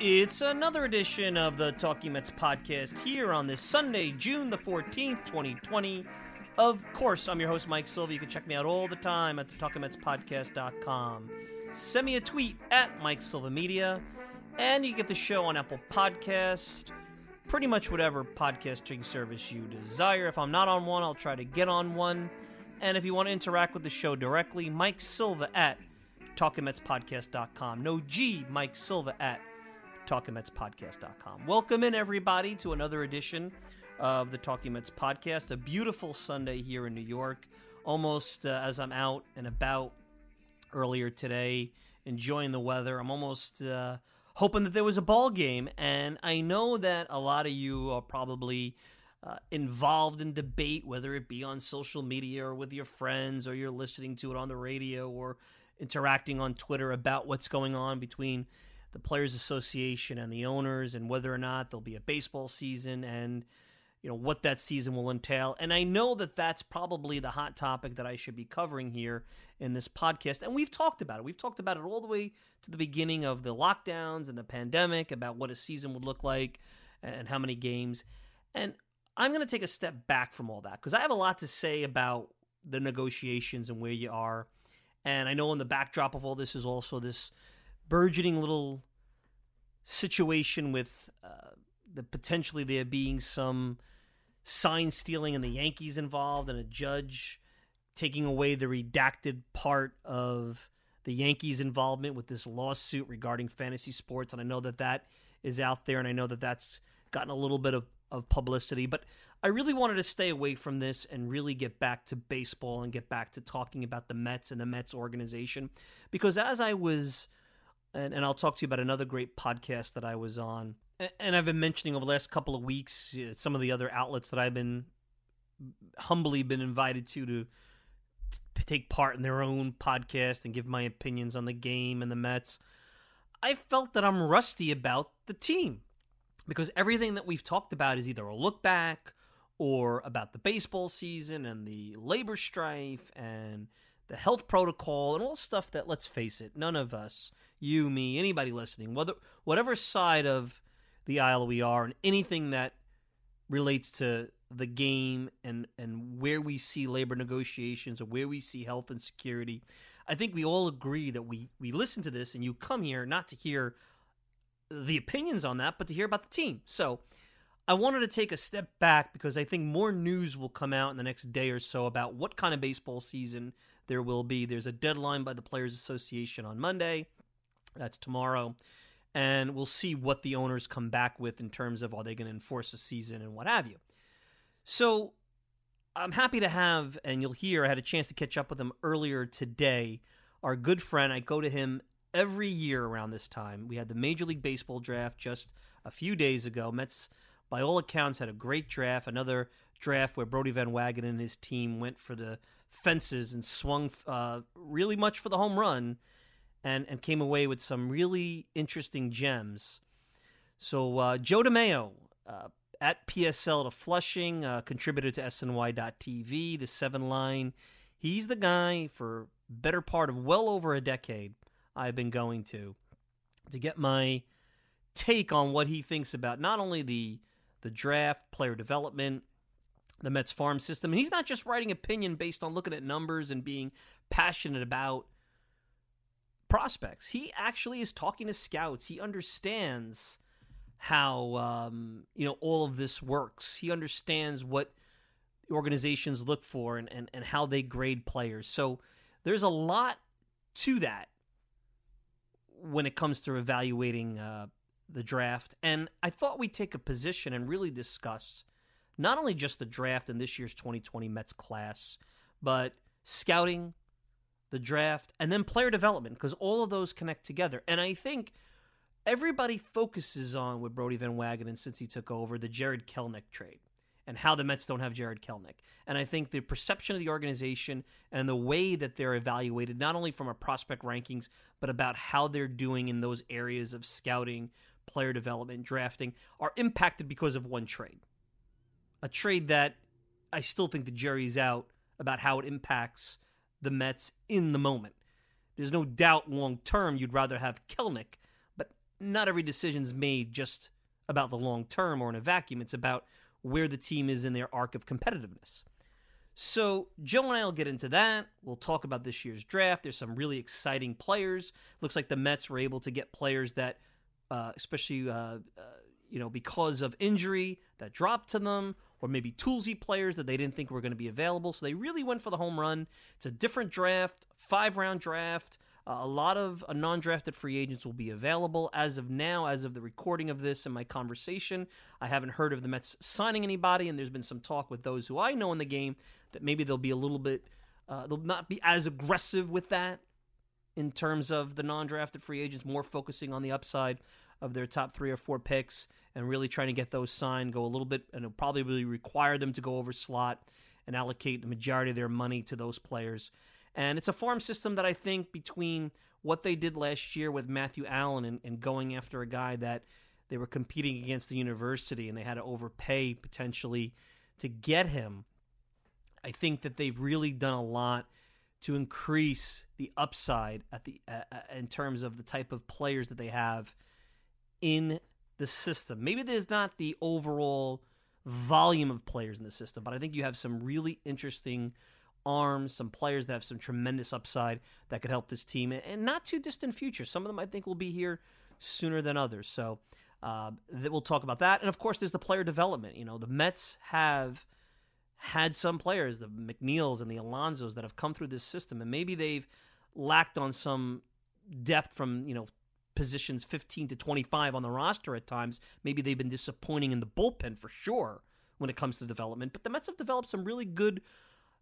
It's another edition of the Talking Mets podcast here on this Sunday, June the 14th, 2020. Of course, I'm your host, Mike Silva. You can check me out all the time at the TalkingMetsPodcast.com. Send me a tweet at Mike Silva Media, and you get the show on Apple Podcast, pretty much whatever podcasting service you desire. If I'm not on one, I'll try to get on one. And if you want to interact with the show directly, Mike Silva at TalkingMetsPodcast.com. No G, Mike Silva at TalkingMetsPodcast.com. Welcome in, everybody, to another edition of the Talking Mets podcast. A beautiful Sunday here in New York. Almost uh, as I'm out and about earlier today, enjoying the weather. I'm almost uh, hoping that there was a ball game, and I know that a lot of you are probably. Uh, involved in debate, whether it be on social media or with your friends, or you're listening to it on the radio or interacting on Twitter about what's going on between the Players Association and the owners and whether or not there'll be a baseball season and you know what that season will entail. And I know that that's probably the hot topic that I should be covering here in this podcast. And we've talked about it. We've talked about it all the way to the beginning of the lockdowns and the pandemic about what a season would look like and how many games. And I'm going to take a step back from all that because I have a lot to say about the negotiations and where you are. And I know in the backdrop of all this is also this burgeoning little situation with uh, the potentially there being some sign stealing and the Yankees involved and a judge taking away the redacted part of the Yankees involvement with this lawsuit regarding fantasy sports. And I know that that is out there and I know that that's gotten a little bit of, of publicity. But I really wanted to stay away from this and really get back to baseball and get back to talking about the Mets and the Mets organization. Because as I was and, and I'll talk to you about another great podcast that I was on. And I've been mentioning over the last couple of weeks uh, some of the other outlets that I've been humbly been invited to to take part in their own podcast and give my opinions on the game and the Mets. I felt that I'm rusty about the team because everything that we've talked about is either a look back or about the baseball season and the labor strife and the health protocol and all the stuff that let's face it none of us you, me, anybody listening, whether whatever side of the aisle we are, and anything that relates to the game and and where we see labor negotiations or where we see health and security. I think we all agree that we we listen to this and you come here not to hear the opinions on that, but to hear about the team. So I wanted to take a step back because I think more news will come out in the next day or so about what kind of baseball season there will be. There's a deadline by the Players Association on Monday. That's tomorrow. And we'll see what the owners come back with in terms of are they going to enforce a season and what have you. So I'm happy to have, and you'll hear, I had a chance to catch up with him earlier today. Our good friend, I go to him every year around this time. We had the Major League Baseball draft just a few days ago. Mets, by all accounts, had a great draft. Another draft where Brodie Van Wagenen and his team went for the fences and swung uh, really much for the home run and, and came away with some really interesting gems. So, uh, Joe DeMayo, uh, at PSL to Flushing, uh, contributor to SNY.TV, the seven line. He's the guy for better part of well over a decade I've been going to to get my take on what he thinks about not only the the draft, player development, the Mets farm system. And he's not just writing opinion based on looking at numbers and being passionate about prospects. He actually is talking to scouts. He understands how um, you know all of this works. He understands what organizations look for and, and, and how they grade players. So there's a lot to that when it comes to evaluating uh, the draft. And I thought we'd take a position and really discuss not only just the draft in this year's 2020 Mets class, but scouting, the draft, and then player development, because all of those connect together. And I think – everybody focuses on with Brodie Van Wagenen since he took over the Jarred Kelenic trade and how the Mets don't have Jarred Kelenic. And I think the perception of the organization and the way that they're evaluated, not only from a prospect rankings, but about how they're doing in those areas of scouting, player development, drafting, are impacted because of one trade. A trade that I still think the jury's out about how it impacts the Mets in the moment. There's no doubt long term you'd rather have Kelenic, but not every decision's made just about the long term or in a vacuum. It's about where the team is in their arc of competitiveness. So, Joe and I will get into that. We'll talk about this year's draft. There's some really exciting players. Looks like the Mets were able to get players that, uh, especially, uh, uh, you know, because of injury that dropped to them, or maybe toolsy players that they didn't think were going to be available. So they really went for the home run. It's a different draft, five round draft. Uh, a lot of uh, non drafted free agents will be available. As of now, as of the recording of this and my conversation, I haven't heard of the Mets signing anybody, and there's been some talk with those who I know in the game that maybe they'll be a little bit, uh, they'll not be as aggressive with that in terms of the non drafted free agents, more focusing on the upside of their top three or four picks and really trying to get those signed, go a little bit, and probably require them to go over slot and allocate the majority of their money to those players. And it's a farm system that I think between what they did last year with Matthew Allan and, and going after a guy that they were competing against the university and they had to overpay potentially to get him, I think that they've really done a lot to increase the upside at the uh, in terms of the type of players that they have in the system. Maybe there's not the overall volume of players in the system, but I think you have some really interesting arms, some players that have some tremendous upside that could help this team, and not too distant future. Some of them I think will be here sooner than others. So uh, we'll talk about that, and of course, there's the player development. You know, the Mets have had some players, the McNeils and the Alonsos, that have come through this system, and maybe they've lacked on some depth from you know positions 15 to 25 on the roster at times. Maybe they've been disappointing in the bullpen for sure when it comes to development. But the Mets have developed some really good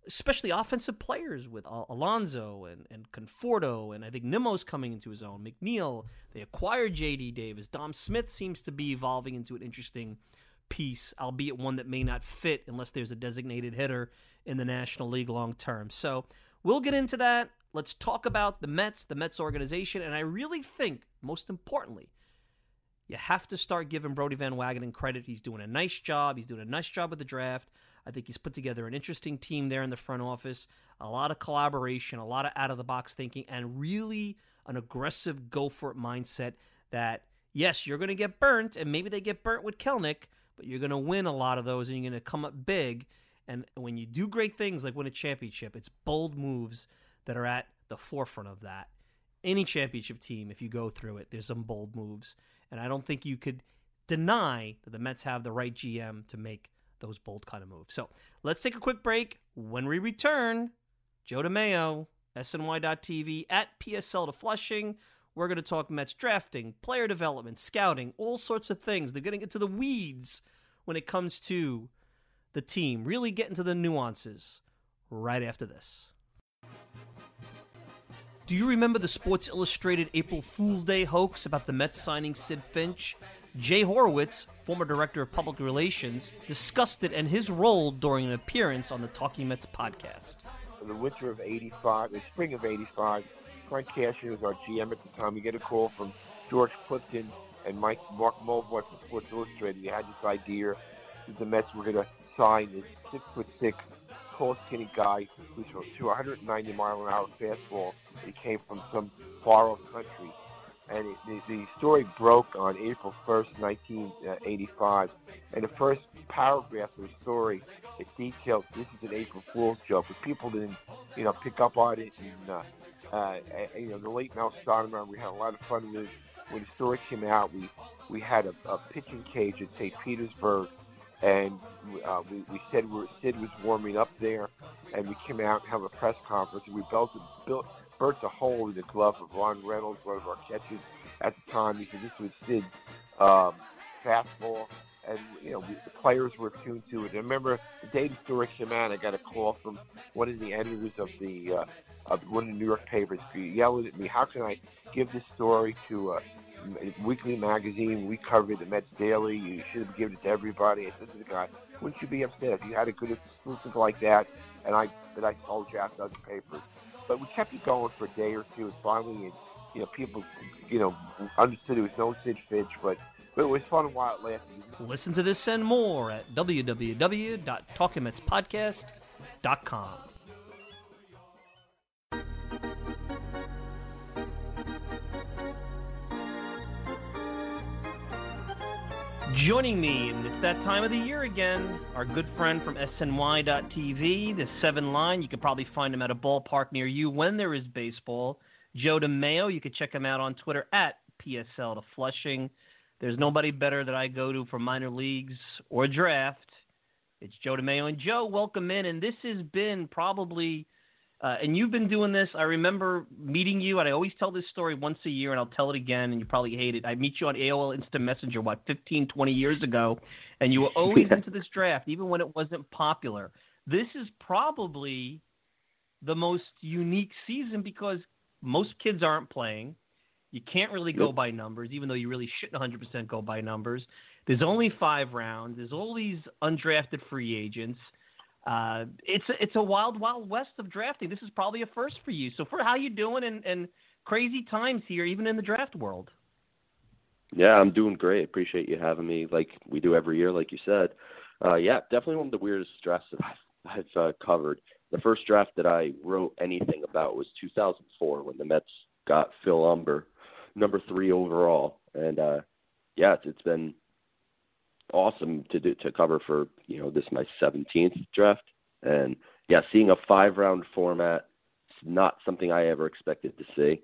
especially offensive players with Alonso and, and Conforto, and I think Nimmo's coming into his own. McNeil, they acquired J.D. Davis. Dom Smith seems to be evolving into an interesting piece, albeit one that may not fit unless there's a designated hitter in the National League long term. So we'll get into that. Let's talk about the Mets, the Mets organization, and I really think, most importantly, you have to start giving Brodie Van Wagenen credit. He's doing a nice job. He's doing a nice job with the draft. I think he's put together an interesting team there in the front office, a lot of collaboration, a lot of out of the box thinking, and really an aggressive go for it mindset that, yes, you're going to get burnt, and maybe they get burnt with Kelenic, but you're going to win a lot of those and you're going to come up big. And when you do great things like win a championship, it's bold moves that are at the forefront of that. Any championship team, if you go through it, there's some bold moves. And I don't think you could deny that the Mets have the right GM to make those bold kind of moves. So let's take a quick break. When we return, Joe DeMayo, SNY.TV at PSL to Flushing. We're going to talk Mets drafting, player development, scouting, all sorts of things. They're going to get to the weeds when it comes to the team, really get into the nuances right after this. Do you remember the Sports Illustrated April Fool's Day hoax about the Mets signing Sidd Finch? Jay Horowitz, former director of public relations, discussed it and his role during an appearance on the Talking Mets podcast. In the winter of 85, the spring of 85, Frank Cashen was our GM at the time. We get a call from George Plimpton and Mike Mark Mulvoy from Sports Illustrated. He had this idea that the Mets were going to sign this six foot six, tall, skinny guy who's to 190 mile an hour fastball. He came from some far off country and it, the, the story broke on April 1st, 1985. And the first paragraph of the story, it detailed this is an April Fool's joke, but people didn't, you know, pick up on it. And, uh, uh, you know, the late Mel Stottlemyre, we had a lot of fun with. When the story came out, we, we had a, a pitching cage at St. Petersburg, and uh, we, we said we were, Sid was warming up there, and we came out and have a press conference, and we built, built burnt a hole in the glove of Ronn Reynolds, one of our catchers at the time. He said this was Sid's um, fastball, and you know the players were tuned to it. I remember the day the story came out, I got a call from one of the editors of the uh, of one of the New York papers, yelling at me, "How can I give this story to a weekly magazine? We covered the Mets daily. You should have given it to everybody." I said to the guy, "Wouldn't you be upset if you had a good exclusive like that?" And I that I told after other papers. But we kept it going for a day or two, and finally, you know, people, you know, understood it was no Sidd Finch, but, but it was fun while it lasted. Listen to this and more at www.talkingmetspodcast.com. Joining me, and it's that time of the year again, our good friend from SNY.TV, the Seven Line. You can probably find him at a ballpark near you when there is baseball. Joe DeMayo, you can check him out on Twitter at PSL to Flushing. There's nobody better that I go to for minor leagues or draft. It's Joe DeMayo. And Joe, welcome in. And this has been probably uh, and you've been doing this. I remember meeting you, and I always tell this story once a year, and I'll tell it again, and you probably hate it. I meet you on AOL Instant Messenger, what, 15, 20 years ago, and you were always into this draft, even when it wasn't popular. This is probably the most unique season because most kids aren't playing. You can't really go by numbers, even though you really shouldn't 100% go by numbers. There's only five rounds. There's all these undrafted free agents uh, it's it's a wild, wild west of drafting. This is probably a first for you. So, for how you doing and, and crazy times here, even in the draft world. Yeah, I'm doing great. Appreciate you having me, like we do every year, like you said. Uh, yeah, definitely one of the weirdest drafts that I've, I've uh, covered. The first draft that I wrote anything about was 2004 when the Mets got Phil Humber, number three overall, and uh, yeah, it's, it's been awesome to do to cover for you know this my 17th draft. And yeah seeing a five round format is not something I ever expected to see.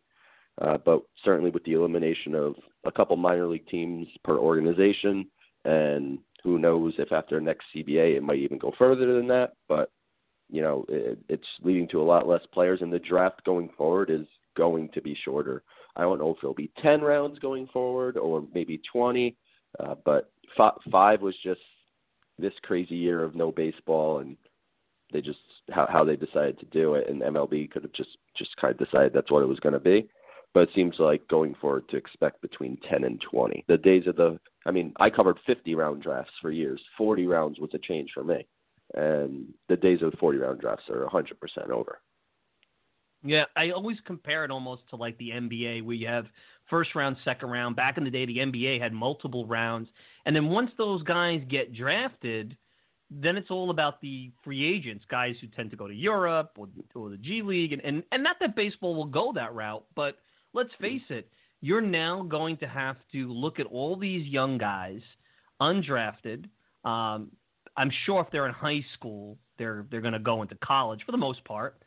Uh, but certainly with the elimination of a couple minor league teams per organization and who knows if after next CBA it might even go further than that. But you know it, it's leading to a lot less players and the draft going forward is going to be shorter. I don't know if it'll be 10 rounds going forward or maybe 20 uh, but five was just this crazy year of no baseball, and they just how how they decided to do it, and MLB could have just just kind of decided that's what it was going to be. But it seems like going forward to expect between 10 and 20. The days of the, I mean, I covered 50 round drafts for years. 40 rounds was a change for me, and the days of the 40 round drafts are 100% over. Yeah, I always compare it almost to like the NBA, where you have first round, second round. Back in the day, the NBA had multiple rounds, and then once those guys get drafted, then it's all about the free agents, guys who tend to go to Europe or, or the G League, and, and and not that baseball will go that route, but let's face it, you're now going to have to look at all these young guys, undrafted, Um, I'm sure if they're in high school, they're they're going to go into college for the most part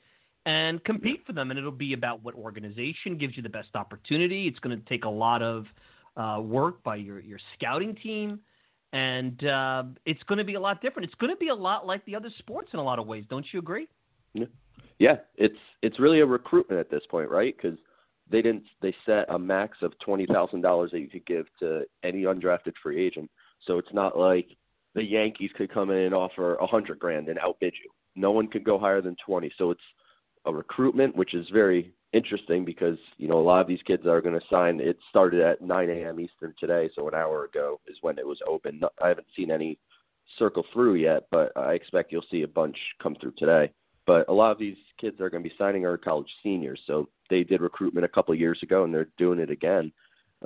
and compete for them. And it'll be about what organization gives you the best opportunity. It's going to take a lot of uh, work by your your scouting team, and uh, it's going to be a lot different. It's going to be a lot like the other sports in a lot of ways. Don't you agree? Yeah, yeah. It's it's really a recruitment at this point, right? Because they didn't they set a max of twenty thousand dollars that you could give to any undrafted free agent. So it's not like the Yankees could come in and offer a hundred grand and outbid you. No one could go higher than twenty. So it's a recruitment, which is very interesting because you know a lot of these kids are going to sign. It started at 9 a.m. Eastern today, so an hour ago is when it was open. I haven't seen any circle through yet, but I expect you'll see a bunch come through today. But a lot of these kids are going to be signing are college seniors, so they did recruitment a couple of years ago and they're doing it again.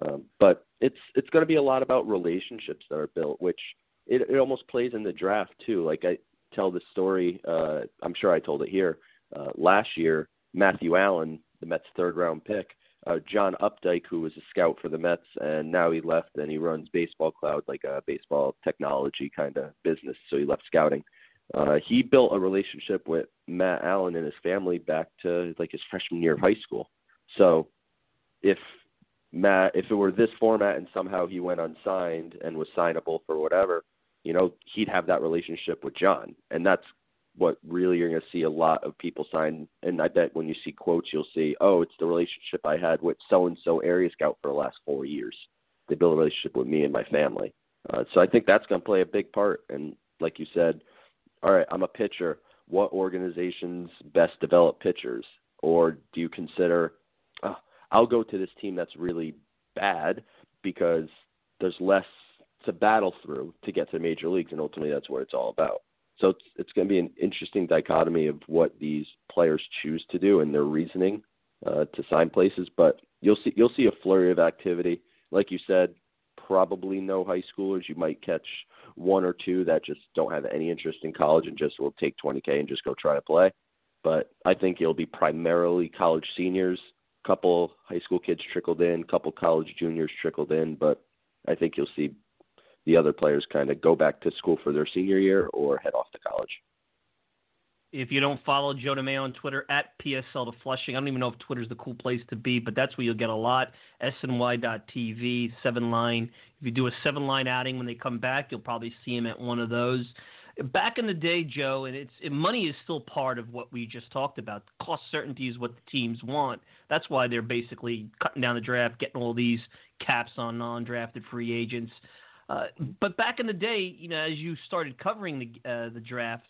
Um, but it's it's going to be a lot about relationships that are built, which it, it almost plays in the draft too. Like I tell the story, uh, I'm sure I told it here uh, last year. Matthew Allan, the Mets' third round pick, uh, John Updike, who was a scout for the Mets, and now he left and he runs Baseball Cloud, like a baseball technology kind of business. So he left scouting. Uh, he built a relationship with Matt Allan and his family back to like his freshman year of high school. So if Matt, if it were this format and somehow he went unsigned and was signable for whatever, you know, he'd have that relationship with John, and that's what really you're going to see a lot of people sign. And I bet when you see quotes, you'll see, oh, it's the relationship I had with so and so area scout for the last four years. They built a relationship with me and my family. Uh, so I think that's going to play a big part. And like you said, all right, I'm a pitcher. What organizations best develop pitchers? Or do you consider, oh, I'll go to this team that's really bad because there's less to battle through to get to the major leagues, and ultimately that's what it's all about. So it's it's going to be an interesting dichotomy of what these players choose to do and their reasoning uh, to sign places. But you'll see you'll see a flurry of activity. Like you said, probably no high schoolers. You might catch one or two that just don't have any interest in college and just will take 20k and just go try to play. But I think it'll be primarily college seniors, couple high school kids trickled in, couple college juniors trickled in, but I think you'll see the other players kind of go back to school for their senior year or head off to college. If you don't follow Joe DeMayo on Twitter at PSL to Flushing, I don't even know if Twitter's the cool place to be, but that's where you'll get a lot. SNY.TV, seven line. If you do a seven line outing when they come back, you'll probably see him at one of those. Back in the day, Joe, and it's money is still part of what we just talked about. Cost certainty is what the teams want. That's why they're basically cutting down the draft, getting all these caps on non-drafted free agents. Uh, but back in the day, you know, as you started covering the uh, the draft,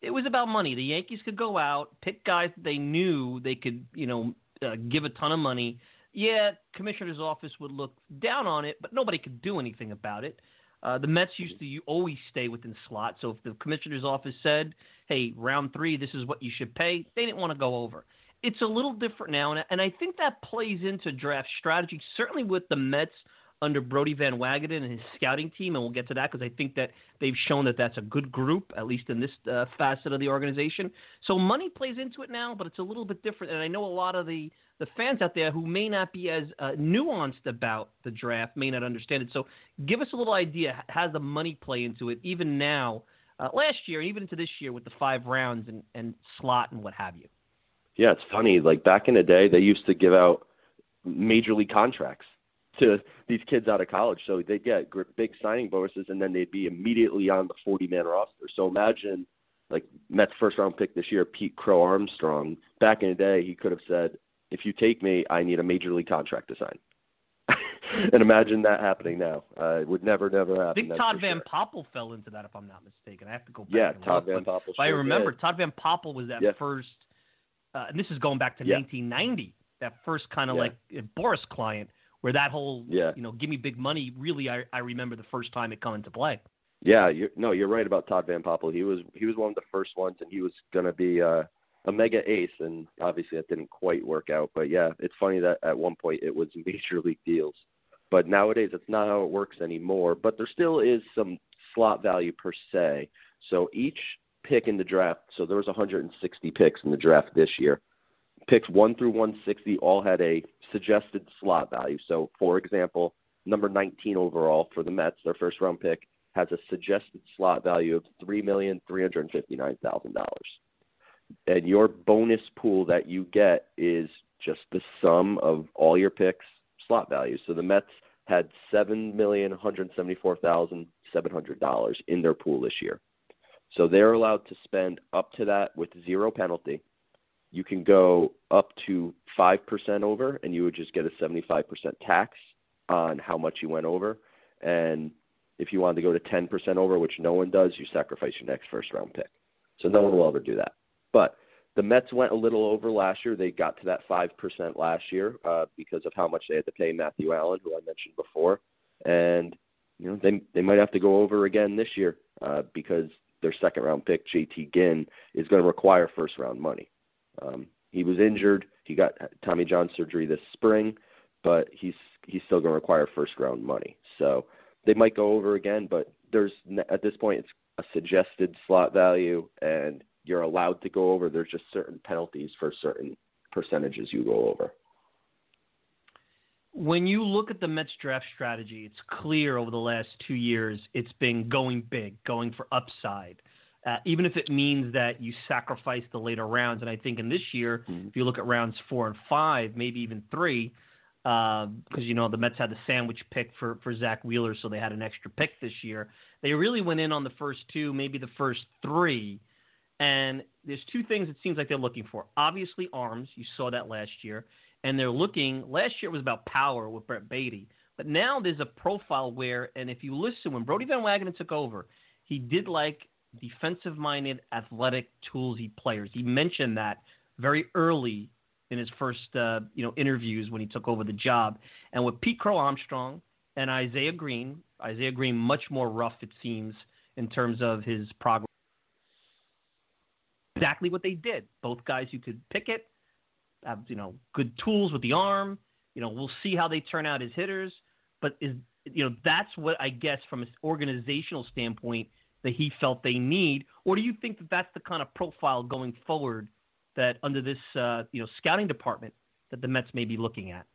it was about money. The Yankees could go out, pick guys that they knew they could, you know, uh, give a ton of money. Yeah, commissioner's office would look down on it, but nobody could do anything about it. Uh, the Mets used to you always stay within slot. So if the commissioner's office said, "Hey, round three, this is what you should pay," they didn't want to go over. It's a little different now, and, and I think that plays into draft strategy. Certainly with the Mets under Brodie Van Wagenen and his scouting team, and we'll get to that because I think that they've shown that that's a good group, at least in this uh, facet of the organization. So money plays into it now, but it's a little bit different. And I know a lot of the the fans out there who may not be as uh, nuanced about the draft may not understand it. So give us a little idea how the money play into it, even now, uh, last year, and even into this year with the five rounds and, and slot and what have you. Yeah, it's funny. Like back in the day, they used to give out major league contracts to these kids out of college. So they'd get big signing bonuses, and then they'd be immediately on the 40 man roster. So imagine like Mets first round pick this year, Pete Crow Armstrong. Back in the day, he could have said, "If you take me, I need a major league contract to sign." and imagine that happening now. Uh, it would never, never happen. I think Todd Van sure. Poppel fell into that, if I'm not mistaken. I have to go back. Yeah, Todd look, Van Poppel. Sure I remember did. Todd Van Poppel was that yeah. first, uh, and this is going back to yeah. 1990. That first kind of yeah. like Boras client where that whole yeah. you know give me big money really I, I remember the first time it come into play. Yeah, you're, no, you're right about Todd Van Poppel. He was he was one of the first ones, and he was going to be uh, a mega ace, and obviously that didn't quite work out. But yeah, it's funny that at one point it was major league deals, but nowadays it's not how it works anymore. But there still is some slot value per se. So each pick in the draft, so there was 160 picks in the draft this year. Picks one through 160 all had a suggested slot value. So, for example, number 19 overall for the Mets, their first round pick, has a suggested slot value of three million three hundred fifty nine thousand dollars, and your bonus pool that you get is just the sum of all your picks slot values. So the Mets had seven million one hundred seventy four thousand seven hundred dollars in their pool this year. So they're allowed to spend up to that with zero penalty. You can go up to five percent over, and you would just get a seventy five percent tax on how much you went over. And if you wanted to go to 10% over, which no one does, you sacrifice your next first round pick. So no one will ever do that. But the Mets went a little over last year. They got to that 5% last year uh, because of how much they had to pay Matthew Allan, who I mentioned before. And, you know, they, they might have to go over again this year uh, because their second round pick, JT Ginn, is going to require first round money. Um, he was injured. He got Tommy John surgery this spring, but he's he's still going to require first round money. So they might go over again, but there's at this point it's a suggested slot value, and you're allowed to go over. There's just certain penalties for certain percentages you go over. When you look at the Mets draft strategy, it's clear over the last two years it's been going big, going for upside. Uh, even if it means that you sacrifice the later rounds. And I think in this year, mm-hmm. if you look at rounds four and five, maybe even three, because um, uh, you know the Mets had the sandwich pick for for Zack Wheeler, so they had an extra pick this year. They really went in on the first two, maybe the first three, and there's two things it seems like they're looking for. Obviously, arms. You saw that last year, and they're looking. Last year it was about power with Brett Baty, but now there's a profile where, and if you listen, when Brodie Van Wagenen took over, he did like defensive-minded, athletic, toolsy players. He mentioned that very early in his first uh, you know interviews when he took over the job. And with Pete Crow Armstrong and Isaiah Greene, Isaiah Greene much more rough it seems in terms of his progress. Exactly what they did. Both guys who could pick it, have you know good tools with the arm. You know we'll see how they turn out as hitters, but is you know that's what I guess from an organizational standpoint that he felt they need, or do you think that that's the kind of profile going forward? that under this uh, you know scouting department that the Mets may be looking at?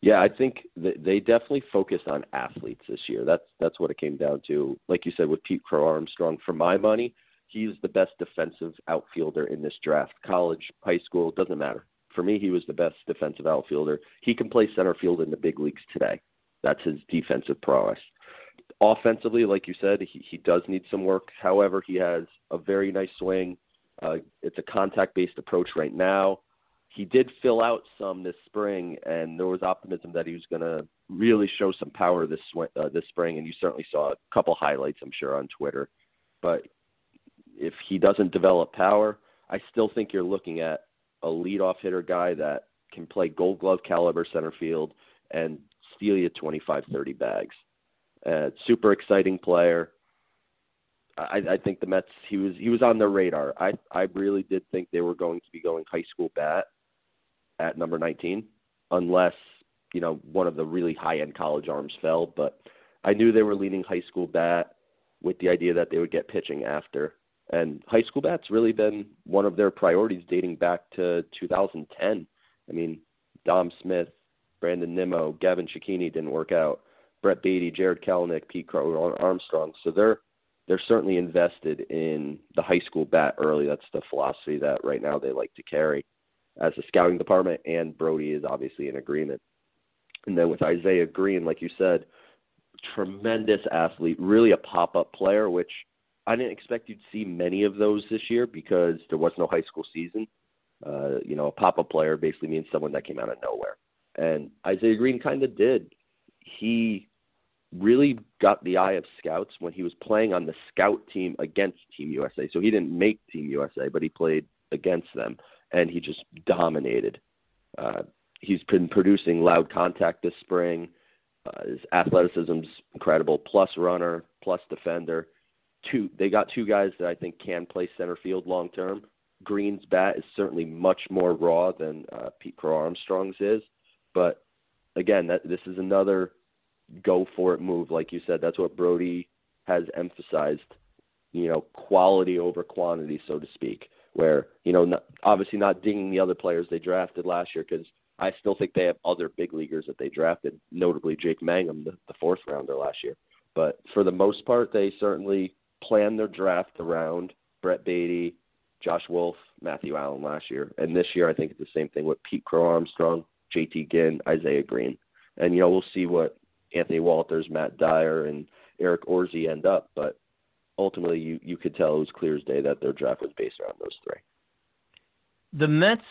Yeah, I think they definitely focused on athletes this year. That's that's what it came down to. Like you said, with Pete Crow Armstrong, for my money, he's the best defensive outfielder in this draft. College, high school, doesn't matter. For me, he was the best defensive outfielder. He can play center field in the big leagues today. That's his defensive prowess. Offensively, like you said, he, he does need some work. However, he has a very nice swing. Uh, it's a contact based approach right now. He did fill out some this spring, and there was optimism that he was going to really show some power this uh, this spring. And you certainly saw a couple highlights, I'm sure, on Twitter. But if he doesn't develop power, I still think you're looking at a leadoff hitter guy that can play Gold Glove caliber center field and steal you 25, 30 bags. Uh, super exciting player. I, I think the Mets he was he was on their radar. I I really did think they were going to be going high school bat at number 19, unless you know one of the really high end college arms fell. But I knew they were leaning high school bat with the idea that they would get pitching after. And high school bat's really been one of their priorities dating back to 2010. I mean, Dom Smith, Brandon Nimmo, Gavin Cecchini didn't work out. Brett Baty, Jarred Kelenic, Pete Crow Armstrong. So they're they're certainly invested in the high school bat early. That's the philosophy that right now they like to carry as a scouting department, and Brodie is obviously in agreement. And then with Isaiah Greene, like you said, tremendous athlete, really a pop up player, which I didn't expect you'd see many of those this year because there was no high school season. Uh, you know, a pop up player basically means someone that came out of nowhere. And Isaiah Greene kind of did. He really got the eye of scouts when he was playing on the scout team against Team USA. So he didn't make Team USA, but he played against them, and he just dominated. Uh, he's been producing loud contact this spring. Uh, his athleticism's incredible. Plus runner, plus defender. Two, they got two guys that I think can play center field long term. Greene's bat is certainly much more raw than uh, Pete Crow Armstrong's is, but again, that this is another go for it move. Like you said, that's what Brodie has emphasized. You know, quality over quantity, so to speak. Where you know, not, obviously not dinging the other players they drafted last year because I still think they have other big leaguers that they drafted, notably Jake Mangum, the, the fourth rounder last year. But for the most part, they certainly plan their draft around Brett Baty, Josh Wolf, Matthew Allan last year, and this year I think it's the same thing with Pete Crow Armstrong, J.T. Ginn, Isaiah Greene, and you know we'll see what Anthony Walters, Matt Dyer, and Eric Orze end up, but ultimately you you could tell it was clear as day that their draft was based around those three. The Mets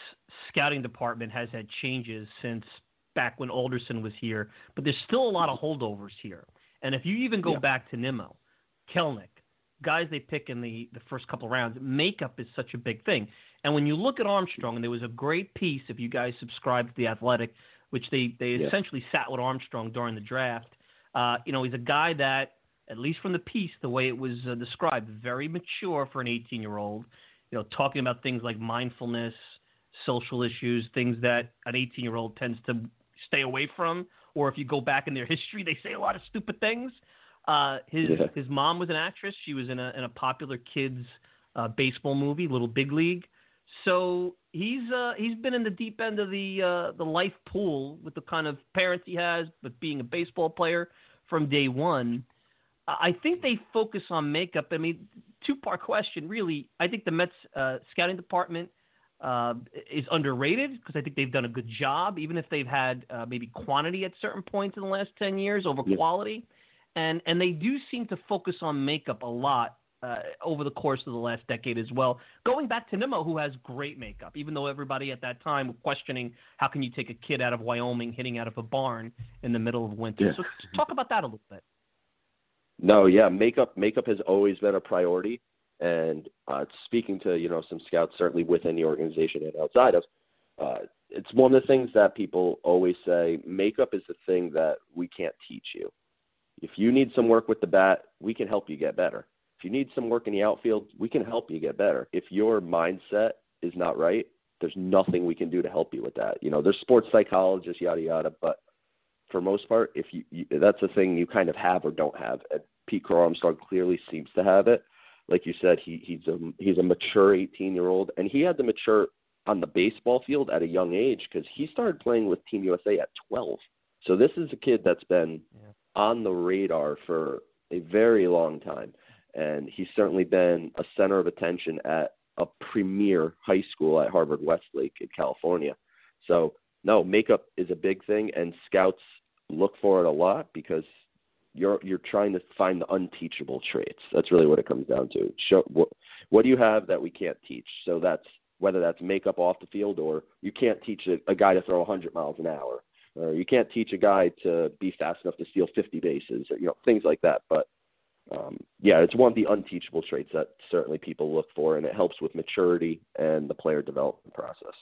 scouting department has had changes since back when Alderson was here, but there's still a lot of holdovers here. And if you even go yeah. back to Nimmo, Kelenic, guys they pick in the, the first couple rounds, makeup is such a big thing. And when you look at Armstrong, and there was a great piece, if you guys subscribe to The Athletic, which they, they yeah. essentially sat with Armstrong during the draft. Uh, you know, he's a guy that, at least from the piece, the way it was uh, described, very mature for an 18 year old. You know, talking about things like mindfulness, social issues, things that an 18 year old tends to stay away from. Or if you go back in their history, they say a lot of stupid things. Uh, his yeah. his mom was an actress. She was in a in a popular kids uh, baseball movie, Little Big League. So he's uh, he's been in the deep end of the uh, the life pool with the kind of parents he has, but being a baseball player from day one. I think they focus on makeup. I mean, two part question, really. I think the Mets uh, scouting department uh, is underrated because I think they've done a good job, even if they've had uh, maybe quantity at certain points in the last ten years over quality, and and they do seem to focus on makeup a lot uh, over the course of the last decade as well. Going back to Nimmo, who has great makeup, even though everybody at that time was questioning how can you take a kid out of Wyoming hitting out of a barn in the middle of winter. Yeah. So talk about that a little bit. No, yeah, makeup makeup has always been a priority, and uh, speaking to you know some scouts certainly within the organization and outside of, uh, it's one of the things that people always say. Makeup is the thing that we can't teach you. If you need some work with the bat, we can help you get better if you need some work in the outfield, we can help you get better. If your mindset is not right, there's nothing we can do to help you with that. You know, there's sports psychologists, yada yada, but for most part, if you, you that's a thing you kind of have or don't have. And Pete Crow Armstrong clearly seems to have it. Like you said, he he's a he's a mature 18 year old, and he had to mature on the baseball field at a young age because he started playing with Team USA at 12. So this is a kid that's been yeah. on the radar for a very long time and he's certainly been a center of attention at a premier high school at Harvard Westlake in California. So no, makeup is a big thing, and scouts look for it a lot because you're you're trying to find the unteachable traits. That's really what it comes down to. Show what what do you have that we can't teach? So that's whether that's makeup off the field or you can't teach a, a guy to throw 100 miles an hour, or you can't teach a guy to be fast enough to steal 50 bases, or you know things like that. But um, yeah, it's one of the unteachable traits that certainly people look for, and it helps with maturity and the player development process.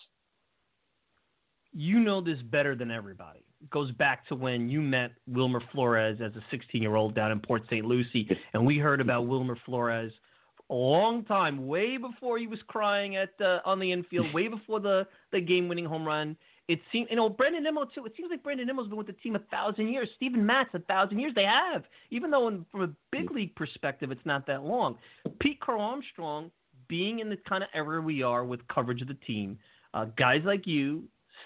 You know this better than everybody. It goes back to when you met Wilmer Flores as a 16 year old down in Port St. Lucie, and we heard about Wilmer Flores a long time, way before he was crying at uh, on the infield, way before the the game winning home run it seems you know Brandon Nimmo too. It seems like Brandon Nimmo's been with the team a thousand years. Steven Matz a thousand years. They have, even though in, from a big league perspective, it's not that long. Pete Crow Armstrong, being in the kind of era we are with coverage of the team, uh, guys like you,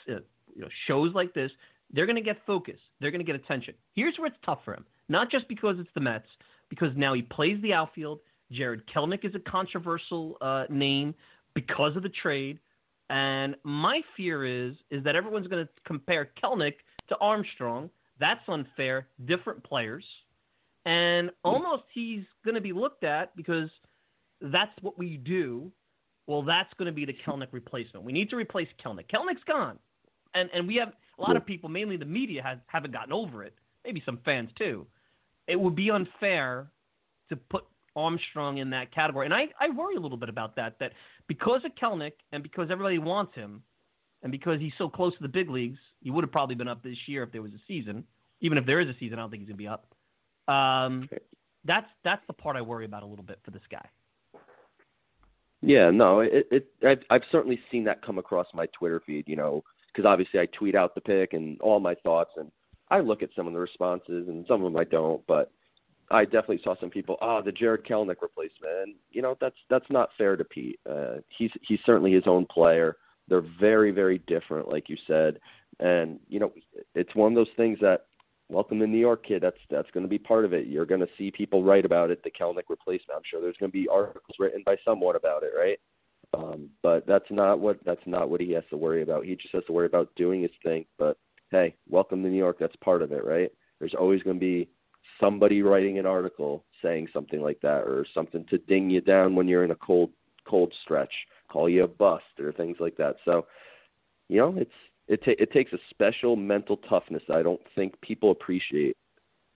uh, you know, shows like this, they're going to get focus. They're going to get attention. Here's where it's tough for him. Not just because it's the Mets, because now he plays the outfield. Jarred Kelenic is a controversial uh, name because of the trade. And my fear is is that everyone's going to compare Kelenic to Armstrong. That's unfair. Different players, and hmm. almost he's going to be looked at because that's what we do. Well, that's going to be the Kelenic replacement. We need to replace Kelenic. Kelenic's gone, and and we have a lot of hmm. people, mainly the media, has, haven't gotten over it. Maybe some fans too. It would be unfair to put Armstrong in that category. And I, I worry a little bit about that, that because of Kelenic and because everybody wants him and because he's so close to the big leagues, he would have probably been up this year if there was a season. Even if there is a season, I don't think he's going to be up. Um, that's that's the part I worry about a little bit for this guy. Yeah, no, it, it I've, I've certainly seen that come across my Twitter feed. You know, because obviously I tweet out the pick and all my thoughts, and I look at some of the responses, and some of them I don't. But I definitely saw some people, oh, the Jarred Kelenic replacement. And, you know, that's that's not fair to Pete. Uh, he's he's certainly his own player. They're very very different, like you said. And you know, it's one of those things that welcome to New York, kid. That's that's going to be part of it. You're going to see people write about it. The Kelenic replacement. I'm sure there's going to be articles written by someone about it, right? Um, but that's not what that's not what he has to worry about. He just has to worry about doing his thing. But hey, welcome to New York. That's part of it, right? There's always going to be somebody writing an article saying something like that, or something to ding you down when you're in a cold cold stretch, call you a bust, or things like that. So, you know, it's it ta- it takes a special mental toughness that I don't think people appreciate.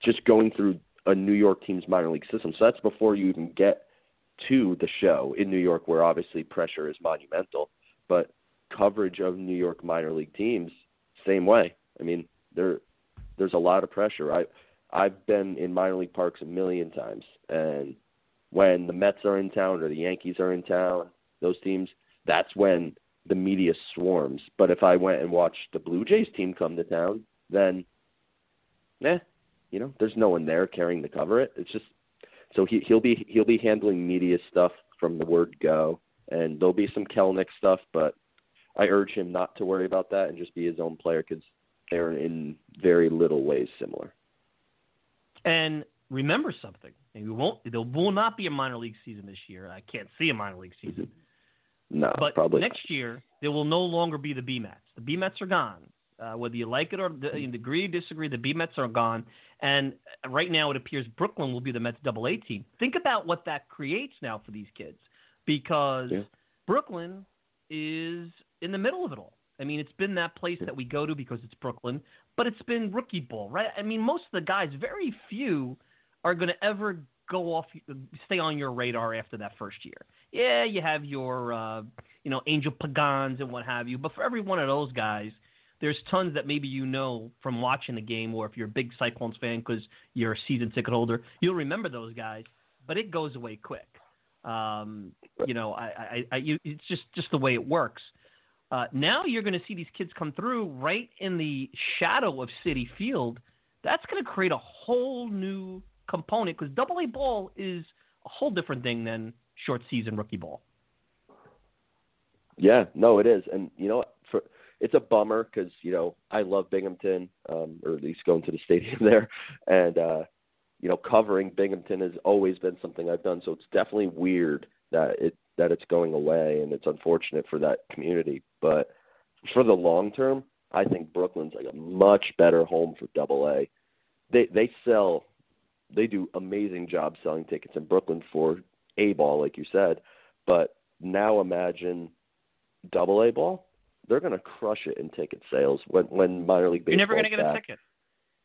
Just going through a New York team's minor league system. So that's before you even get to the show in New York, where obviously pressure is monumental. But coverage of New York minor league teams, same way. I mean, there there's a lot of pressure. I I've been in minor league parks a million times, and when the Mets are in town or the Yankees are in town, those teams, that's when the media swarms. But if I went and watched the Blue Jays team come to town, then, eh, you know, there's no one there caring to cover it. It's just so he he'll be he'll be handling media stuff from the word go, and there'll be some Kelenic stuff, but I urge him not to worry about that and just be his own player because they're in very little ways similar. And remember something: we won't. There will not be a minor league season this year. I can't see a minor league season. No, but probably next year there will no longer be the B Mets. The B Mets are gone. Uh, whether you like it or you agree or disagree, the B Mets are gone. And right now, it appears Brooklyn will be the Mets Double A team. Think about what that creates now for these kids, because Yeah. Brooklyn is in the middle of it all. I mean, it's been that place that we go to because it's Brooklyn, but it's been rookie ball, right? I mean, most of the guys, very few, are going to ever go off, stay on your radar after that first year. Yeah, you have your, uh, you know, Angel Pagans and what have you, but for every one of those guys, there's tons that maybe you know from watching the game, or if you're a big Cyclones fan because you're a season ticket holder, you'll remember those guys. But it goes away quick. Um, you know, I, I, I, you, it's just just the way it works. Uh, now you're going to see these kids come through right in the shadow of Citi Field. That's going to create a whole new component because Double A ball is a whole different thing than short season rookie ball. Yeah, no, it is, and you know, for it's a bummer because you know I love Binghamton, um, or at least going to the stadium there, and uh, you know, covering Binghamton has always been something I've done. So it's definitely weird that it that it's going away, and it's unfortunate for that community. But for the long term, I think Brooklyn's like a much better home for Double A. They they sell, they do amazing job selling tickets in Brooklyn for A ball, like you said. But now imagine Double A ball. They're going to crush it in ticket sales when when minor league baseball. You're never going to get back. a ticket.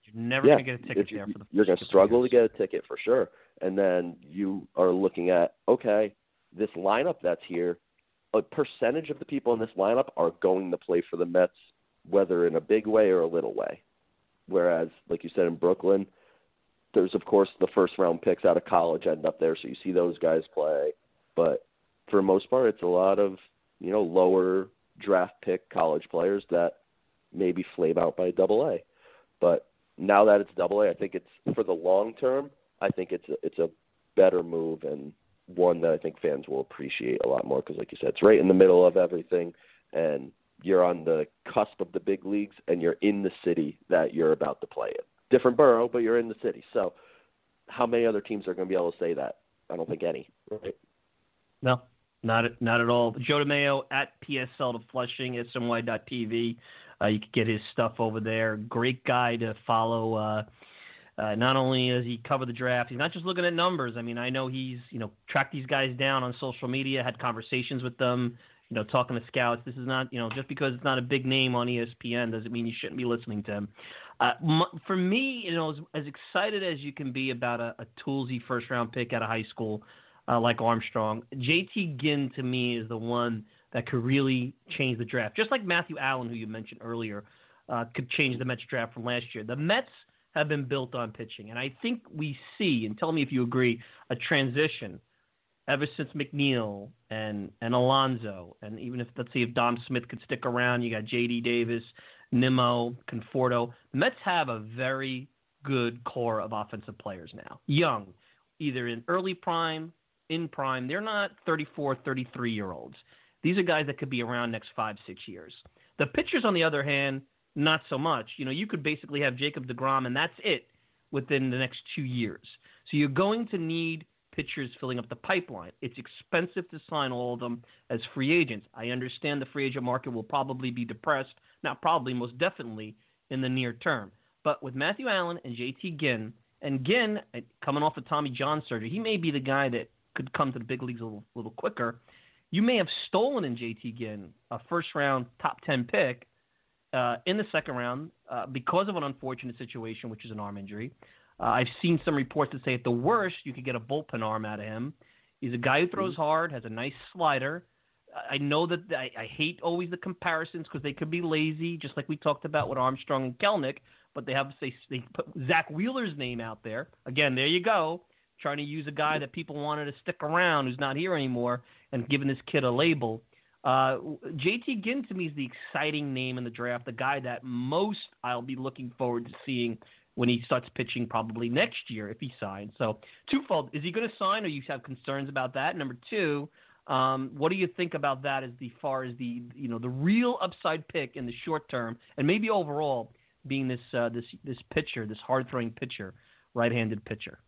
You're never yeah, going to get a ticket if there for the you're gonna struggle to get a ticket for sure. And then you are looking at okay, this lineup that's here, a percentage of the people in this lineup are going to play for the Mets, whether in a big way or a little way. Whereas, like you said in Brooklyn, there's of course the first round picks out of college end up there, so you see those guys play. But for the most part, it's a lot of you know lower draft pick college players that maybe flame out by Double A. But now that it's Double A, I think it's for the long term. I think it's a, it's a better move and one that I think fans will appreciate a lot more because, like you said, it's right in the middle of everything, and you're on the cusp of the big leagues, and you're in the city that you're about to play in. Different borough, but you're in the city. So, how many other teams are going to be able to say that? I don't think any. Right? No, not not at all. Joe DeMayo at PSL to Flushing, SNY.TV. Uh, you can get his stuff over there. Great guy to follow. Uh, uh, not only does he cover the draft, he's not just looking at numbers. I mean, I know he's you know tracked these guys down on social media, had conversations with them, you know, talking to scouts. This is not you know just because it's not a big name on ESPN doesn't mean you shouldn't be listening to him. Uh, for me, you know, as, as excited as you can be about a, a toolsy first round pick out of high school uh, like Armstrong, JT Ginn to me is the one that could really change the draft. Just like Matthew Allan, who you mentioned earlier, uh, could change the Mets draft from last year. The Mets have been built on pitching, and I think we see, and tell me if you agree, a transition ever since McNeil and and Alonso, and even if let's see if Dom Smith could stick around, you got J.D. Davis, Nimmo, Conforto. Mets have a very good core of offensive players now, young, either in early prime, in prime. They're not 34, 33 year olds. These are guys that could be around next five, six years. The pitchers, on the other hand, not so much. You know, you could basically have Jacob DeGrom, and that's it within the next two years. So you're going to need pitchers filling up the pipeline. It's expensive to sign all of them as free agents. I understand the free agent market will probably be depressed, not probably, most definitely in the near term. But with Matthew Allan and JT Ginn, and Ginn uh, coming off of Tommy John surgery, he may be the guy that could come to the big leagues a little, little quicker. You may have stolen in JT Ginn a first round top 10 pick uh, in the second round uh, because of an unfortunate situation, which is an arm injury. Uh, I've seen some reports that say at the worst you could get a bullpen arm out of him. He's a guy who throws mm-hmm. hard, has a nice slider. I know that I, I hate always the comparisons because they could be lazy, just like we talked about with Armstrong and Kelenic. But they have to say they put Zach Wheeler's name out there again. There you go, trying to use a guy that people wanted to stick around who's not here anymore and giving this kid a label. Uh, JT Ginn to me is the exciting name in the draft, the guy that most I'll be looking forward to seeing when he starts pitching probably next year if he signs. So twofold: is he going to sign, or you have concerns about that? Number two, um, what do you think about that as the far as the you know the real upside pick in the short term, and maybe overall being this uh, this this pitcher, this hard throwing pitcher, right-handed pitcher?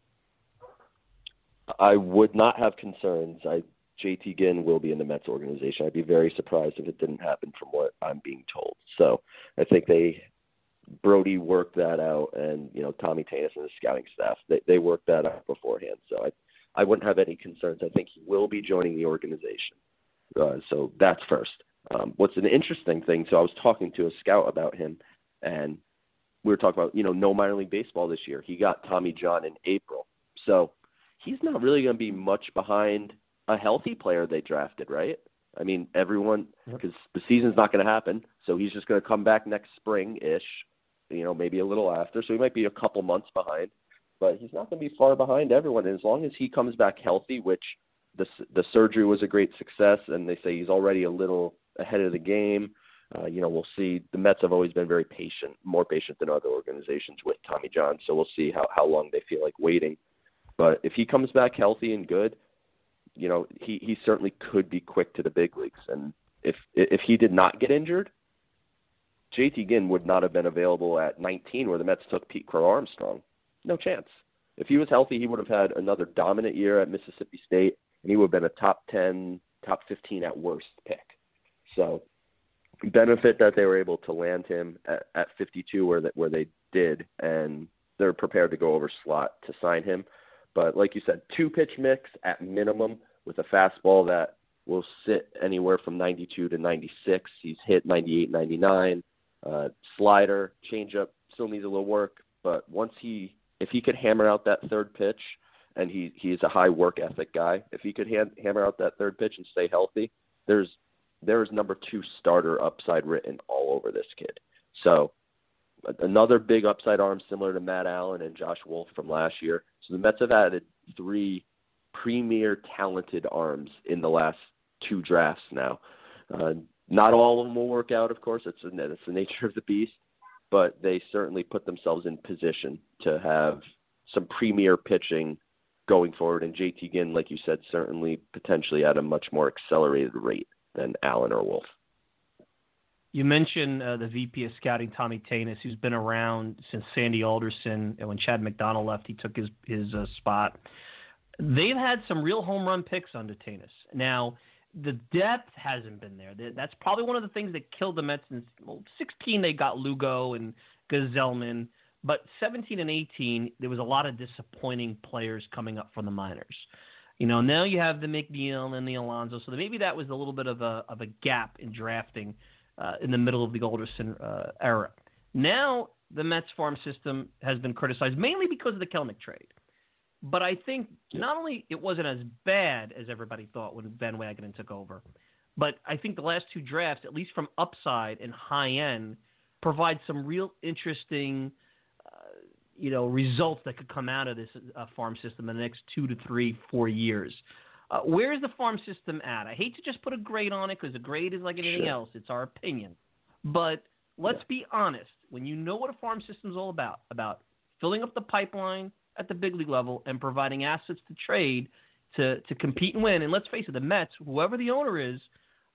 I would not have concerns. I JT Ginn will be in the Mets organization. I'd be very surprised if it didn't happen from what I'm being told. So I think they Brodie worked that out, and you know Tommy Tanous and the scouting staff they they worked that out beforehand. So I I wouldn't have any concerns. I think he will be joining the organization. Uh, so that's first. Um, what's an interesting thing? So I was talking to a scout about him, and we were talking about you know no minor league baseball this year. He got Tommy John in April, so he's not really going to be much behind a healthy player they drafted, right? I mean, everyone because the season's not going to happen, so he's just going to come back next spring ish, you know, maybe a little after. So he might be a couple months behind, but he's not going to be far behind everyone. And as long as he comes back healthy, which the the surgery was a great success, and they say he's already a little ahead of the game. Uh, you know, we'll see. The Mets have always been very patient, more patient than other organizations with Tommy John. So we'll see how how long they feel like waiting. But if he comes back healthy and good, you know, he he certainly could be quick to the big leagues. And if if he did not get injured, JT Ginn would not have been available at 19, where the Mets took Pete Crow Armstrong. No chance. If he was healthy, he would have had another dominant year at Mississippi State, and he would have been a top 10, top 15 at worst pick. So, benefit that they were able to land him at, at 52, where that where they did, and they're prepared to go over slot to sign him. But like you said, two pitch mix at minimum with a fastball that will sit anywhere from 92 to 96. He's hit 98, 99. Uh, slider, changeup still needs a little work, but once he, if he could hammer out that third pitch, and he he's a high work ethic guy, if he could hand, hammer out that third pitch and stay healthy, there's there's number two starter upside written all over this kid. So another big upside arm similar to Matt Allan and Josh Wolf from last year. So the Mets have added three premier talented arms in the last two drafts now. Uh, not all of them will work out, of course. It's it's the nature of the beast, but they certainly put themselves in position to have some premier pitching going forward. And JT Ginn, like you said, certainly potentially at a much more accelerated rate than Allan or Wolf. You mentioned uh, the VP of scouting, Tommy Tanous, who's been around since Sandy Alderson, and when Chad MacDonald left, he took his his uh, spot. They've had some real home run picks under Tanous. Now, the depth hasn't been there. That's probably one of the things that killed the Mets. In well, 16, they got Lugo and Gsellman, but 17 and 18, there was a lot of disappointing players coming up from the minors. You know, now you have the McNeil and the Alonso, so maybe that was a little bit of a of a gap in drafting uh, in the middle of the Alderson uh, era. Now the Mets farm system has been criticized mainly because of the Kelenic trade. But I think not only it wasn't as bad as everybody thought when Van Wagenen took over, but I think the last two drafts, at least from upside and high end, provide some real interesting, uh, you know, results that could come out of this uh, farm system in the next two to three, four years. Uh, where is the farm system at? I hate to just put a grade on it because a grade is like anything sure. else. It's our opinion. But let's yeah. be honest. When you know what a farm system is all about, about filling up the pipeline at the big league level and providing assets to trade to, to compete and win. And let's face it, the Mets, whoever the owner is,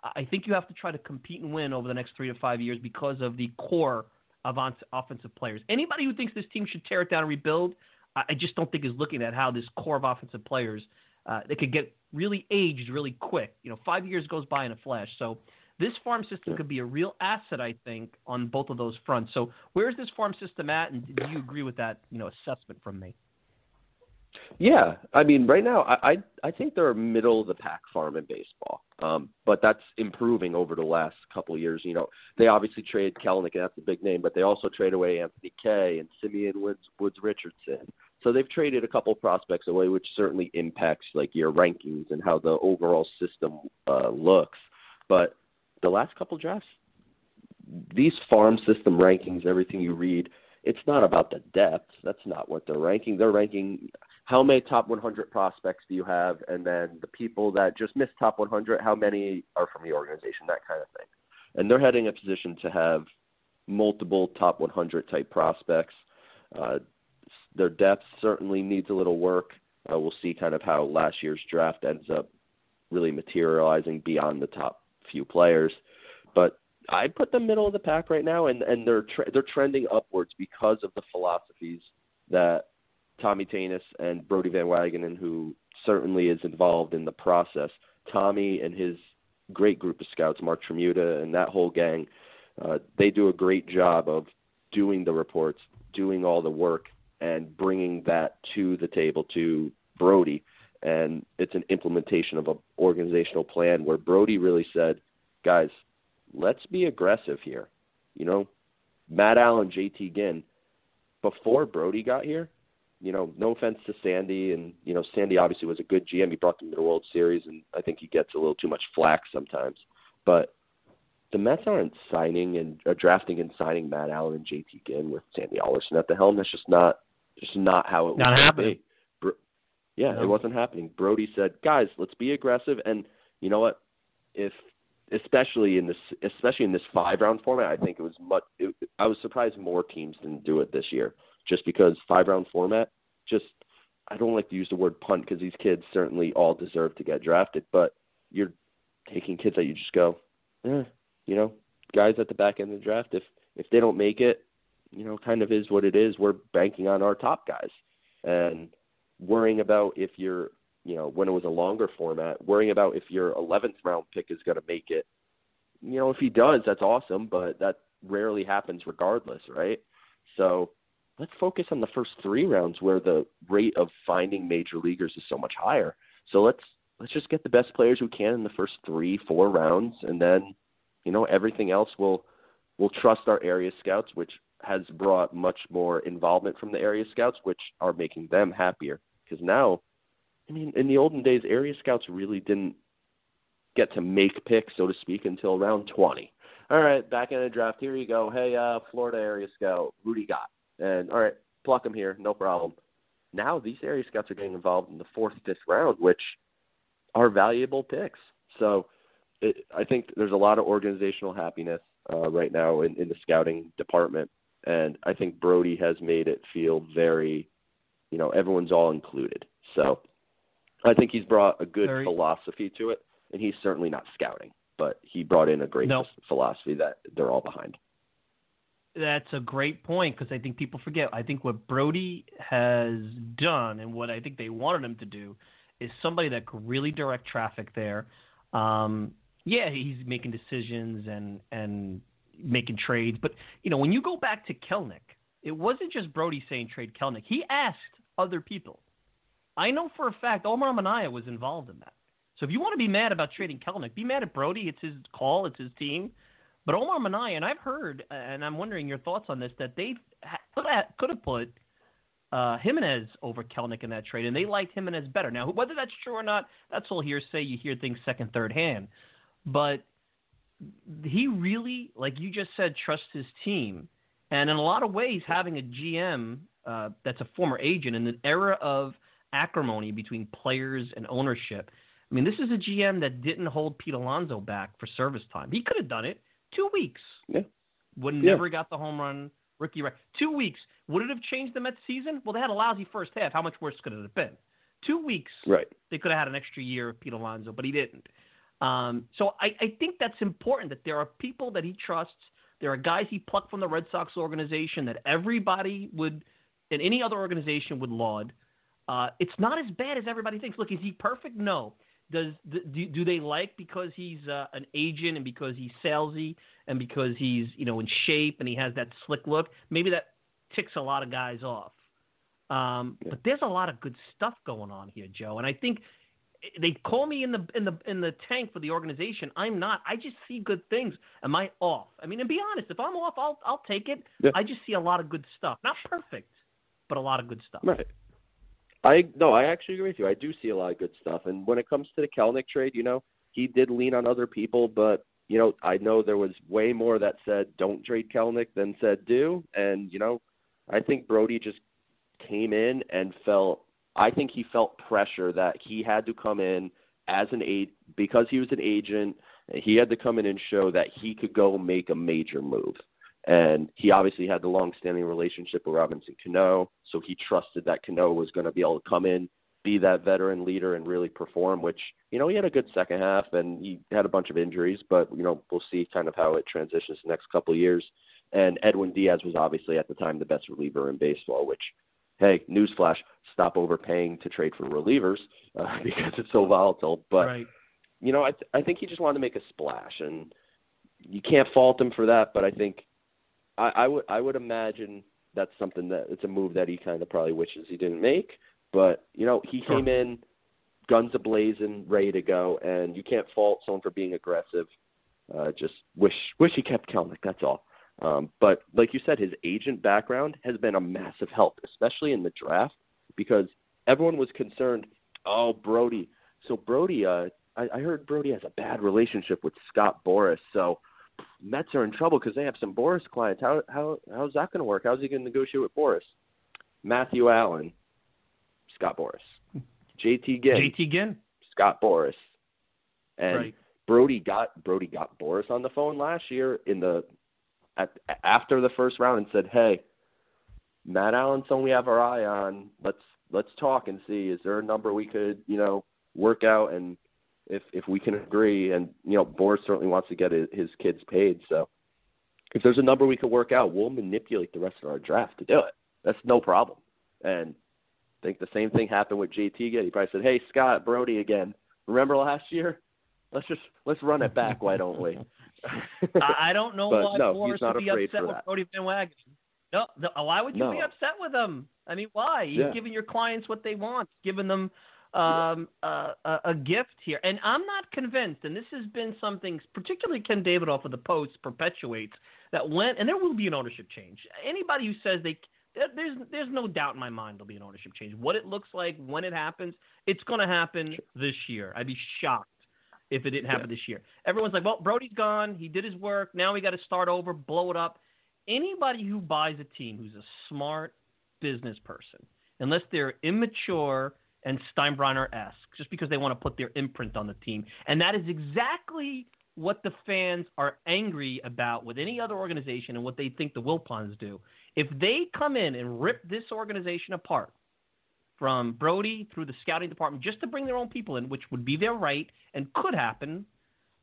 I think you have to try to compete and win over the next three to five years because of the core of offensive players. Anybody who thinks this team should tear it down and rebuild, I just don't think is looking at how this core of offensive players uh, they could get really aged really quick. You know, five years goes by in a flash. So this farm system could be a real asset, I think, on both of those fronts. So where's this farm system at, and do you agree with that, you know, assessment from me? Yeah, I mean, right now, I I, I think they're a middle of the pack farm in baseball, um, but that's improving over the last couple of years. You know, they obviously trade Kelenic, and that's a big name, but they also trade away Anthony Kay and Simeon Woods Woods Richardson. So they've traded a couple prospects away, which certainly impacts like your rankings and how the overall system uh, looks. But the last couple drafts, these farm system rankings, everything you read, it's not about the depth. That's not what they're ranking. They're ranking how many top 100 prospects do you have, and then the people that just missed top 100, how many are from your organization, that kind of thing. And they're heading a position to have multiple top 100 type prospects. Uh, their depth certainly needs a little work. Uh, we'll see kind of how last year's draft ends up really materializing beyond the top few players. But I put them middle of the pack right now, and and they're they're trending upwards because of the philosophies that Tommy Tanous and Brodie Van Wagenen, who certainly is involved in the process. Tommy and his great group of scouts, Marc Tramuta and that whole gang, uh, they do a great job of doing the reports, doing all the work, and bringing that to the table to Brodie. And it's an implementation of an organizational plan where Brodie really said, guys, let's be aggressive here. You know, Matt Allan, JT Ginn, before Brodie got here, you know, no offense to Sandy, and you know, Sandy obviously was a good GM. He brought them to the World Series, and I think he gets a little too much flack sometimes. But the Mets aren't signing and uh, drafting and signing Matt Allan and JT Ginn with Sandy Alderson at the helm. That's just not just not how it not was happening. Bro- yeah, no. it wasn't happening. Brodie said, "Guys, let's be aggressive." And you know what? If especially in this especially in this five round format, I think it was much. It, I was surprised more teams didn't do it this year just because five round format. Just I don't like to use the word punt because these kids certainly all deserve to get drafted, but you're taking kids that you just go, eh, you know, guys at the back end of the draft. If if they don't make it, you know, kind of is what it is. We're banking on our top guys and worrying about if you're, you know, when it was a longer format, worrying about if your 11th round pick is going to make it. You know, if he does, that's awesome, but that rarely happens regardless, right? So let's focus on the first three rounds where the rate of finding major leaguers is so much higher. So let's let's just get the best players we can in the first three, four rounds, and then you know everything else will we'll trust our area scouts, which has brought much more involvement from the area scouts, which are making them happier. Because now, I mean, in the olden days, area scouts really didn't get to make picks, so to speak, until round 20. All right, back in the draft, here you go. Hey, uh, Florida area scout, Rudy Gott. And all right, pluck him here, no problem. Now these area scouts are getting involved in the fourth, fifth round, which are valuable picks. So it, I think there's a lot of organizational happiness uh, right now in, in the scouting department, and I think Brodie has made it feel very, you know, everyone's all included. So I think he's brought a good very... philosophy to it, and he's certainly not scouting, but he brought in a great philosophy that they're all behind. That's a great point because I think people forget. I think what Brodie has done and what I think they wanted him to do is somebody that could really direct traffic there. Um, yeah, he's making decisions and and making trades, but you know when you go back to Kelenic, it wasn't just Brodie saying trade Kelenic. He asked other people. I know for a fact Omar Minaya was involved in that. So if you want to be mad about trading Kelenic, be mad at Brodie. It's his call. It's his team. But Omar Minaya, and I've heard, and I'm wondering your thoughts on this, that they could have, put uh, Gimenez over Kelenic in that trade, and they liked Gimenez better. Now, whether that's true or not, that's all hearsay. You hear things second, third hand. But he really, like you just said, trusts his team. And in a lot of ways, having a GM uh, that's a former agent in an era of acrimony between players and ownership. I mean, this is a GM that didn't hold Pete Alonso back for service time. He could have done it two weeks. Yeah. Would yeah. never got the home run rookie record. Two weeks. Would it have changed the Mets season? Well, they had a lousy first half. How much worse could it have been? Two weeks. Right. They could have had an extra year of Pete Alonso, but he didn't. Um, so I, I think that's important that there are people that he trusts There are guys he plucked from the Red Sox organization that everybody would, in any other organization, would laud. Uh, it's not as bad as everybody thinks. Look, is he perfect? No. Does do, do they like because he's uh, an agent and because he's salesy and because he's you know in shape and he has that slick look? Maybe that ticks a lot of guys off. Um, yeah. But there's a lot of good stuff going on here, Joe. And I think they call me in the in the in the tank for the organization. I'm not. I just see good things. Am I off? I mean, and be honest, if I'm off, I'll I'll take it. Yeah. I just see a lot of good stuff. Not perfect, but a lot of good stuff. Right. I no, I actually agree with you. I do see a lot of good stuff. And when it comes to the Kelenic trade, you know, he did lean on other people, but you know, I know there was way more that said don't trade Kelenic than said do. And you know, I think Brodie just came in and felt I think he felt pressure that he had to come in as an aid because he was an agent. He had to come in and show that he could go make a major move. And he obviously had the long-standing relationship with Robinson Cano, so he trusted that Cano was going to be able to come in, be that veteran leader, and really perform. Which you know he had a good second half, and he had a bunch of injuries, but you know we'll see kind of how it transitions the next couple of years. And Edwin Diaz was obviously at the time the best reliever in baseball, which hey, newsflash, stop overpaying to trade for relievers uh, because it's so volatile. But right. you know, I th- I think he just wanted to make a splash, and you can't fault him for that. But I think I, I would I would imagine that's something that it's a move that he kind of probably wishes he didn't make. But you know, he sure. came in guns ablazing, ready to go, and you can't fault someone for being aggressive. Uh, just wish wish he kept Kelenic. That's all. Um, but like you said, his agent background has been a massive help, especially in the draft, because everyone was concerned. Oh, Brodie. So Brodie, uh, I, I heard Brodie has a bad relationship with Scott Boras. So Mets are in trouble because they have some Boras clients. How how how's that going to work? How's he going to negotiate with Boras? Matthew Allan, Scott Boras, JT Ginn, JT Ginn, Scott Boras, and right. Brodie got Brodie got Boras on the phone last year in the at, after the first round and said, "Hey, Matt Allan's someone we have our eye on. Let's let's talk and see is there a number we could you know work out? And if if we can agree and you know Boras certainly wants to get his, his kids paid. So if there's a number we could work out we'll manipulate the rest of our draft to do it. That's no problem. And I think the same thing happened with JT again. He probably said hey Scott Brodie again. Remember last year let's just let's run it back why don't we I don't know why no, Boras would be upset with Brodie Van Wagenen. No, no, why would you no. be upset with him? I mean, why? He's yeah. giving your clients what they want, giving them um, yeah. a, a, gift here. And I'm not convinced, and this has been something, particularly Ken Davidoff of the Post perpetuates, that when, and there will be an ownership change. Anybody who says they, there's, there's no doubt in my mind there'll be an ownership change. What it looks like, when it happens, it's going to happen this year. I'd be shocked if it didn't happen yeah. this year. Everyone's like, well, Brodie's gone. He did his work. Now we got to start over, blow it up. Anybody who buys a team who's a smart business person, unless they're immature and Steinbrenner esque, just because they want to put their imprint on the team. And that is exactly what the fans are angry about with any other organization and what they think the Wilpons do. If they come in and rip this organization apart, from Brodie through the scouting department just to bring their own people in, which would be their right and could happen.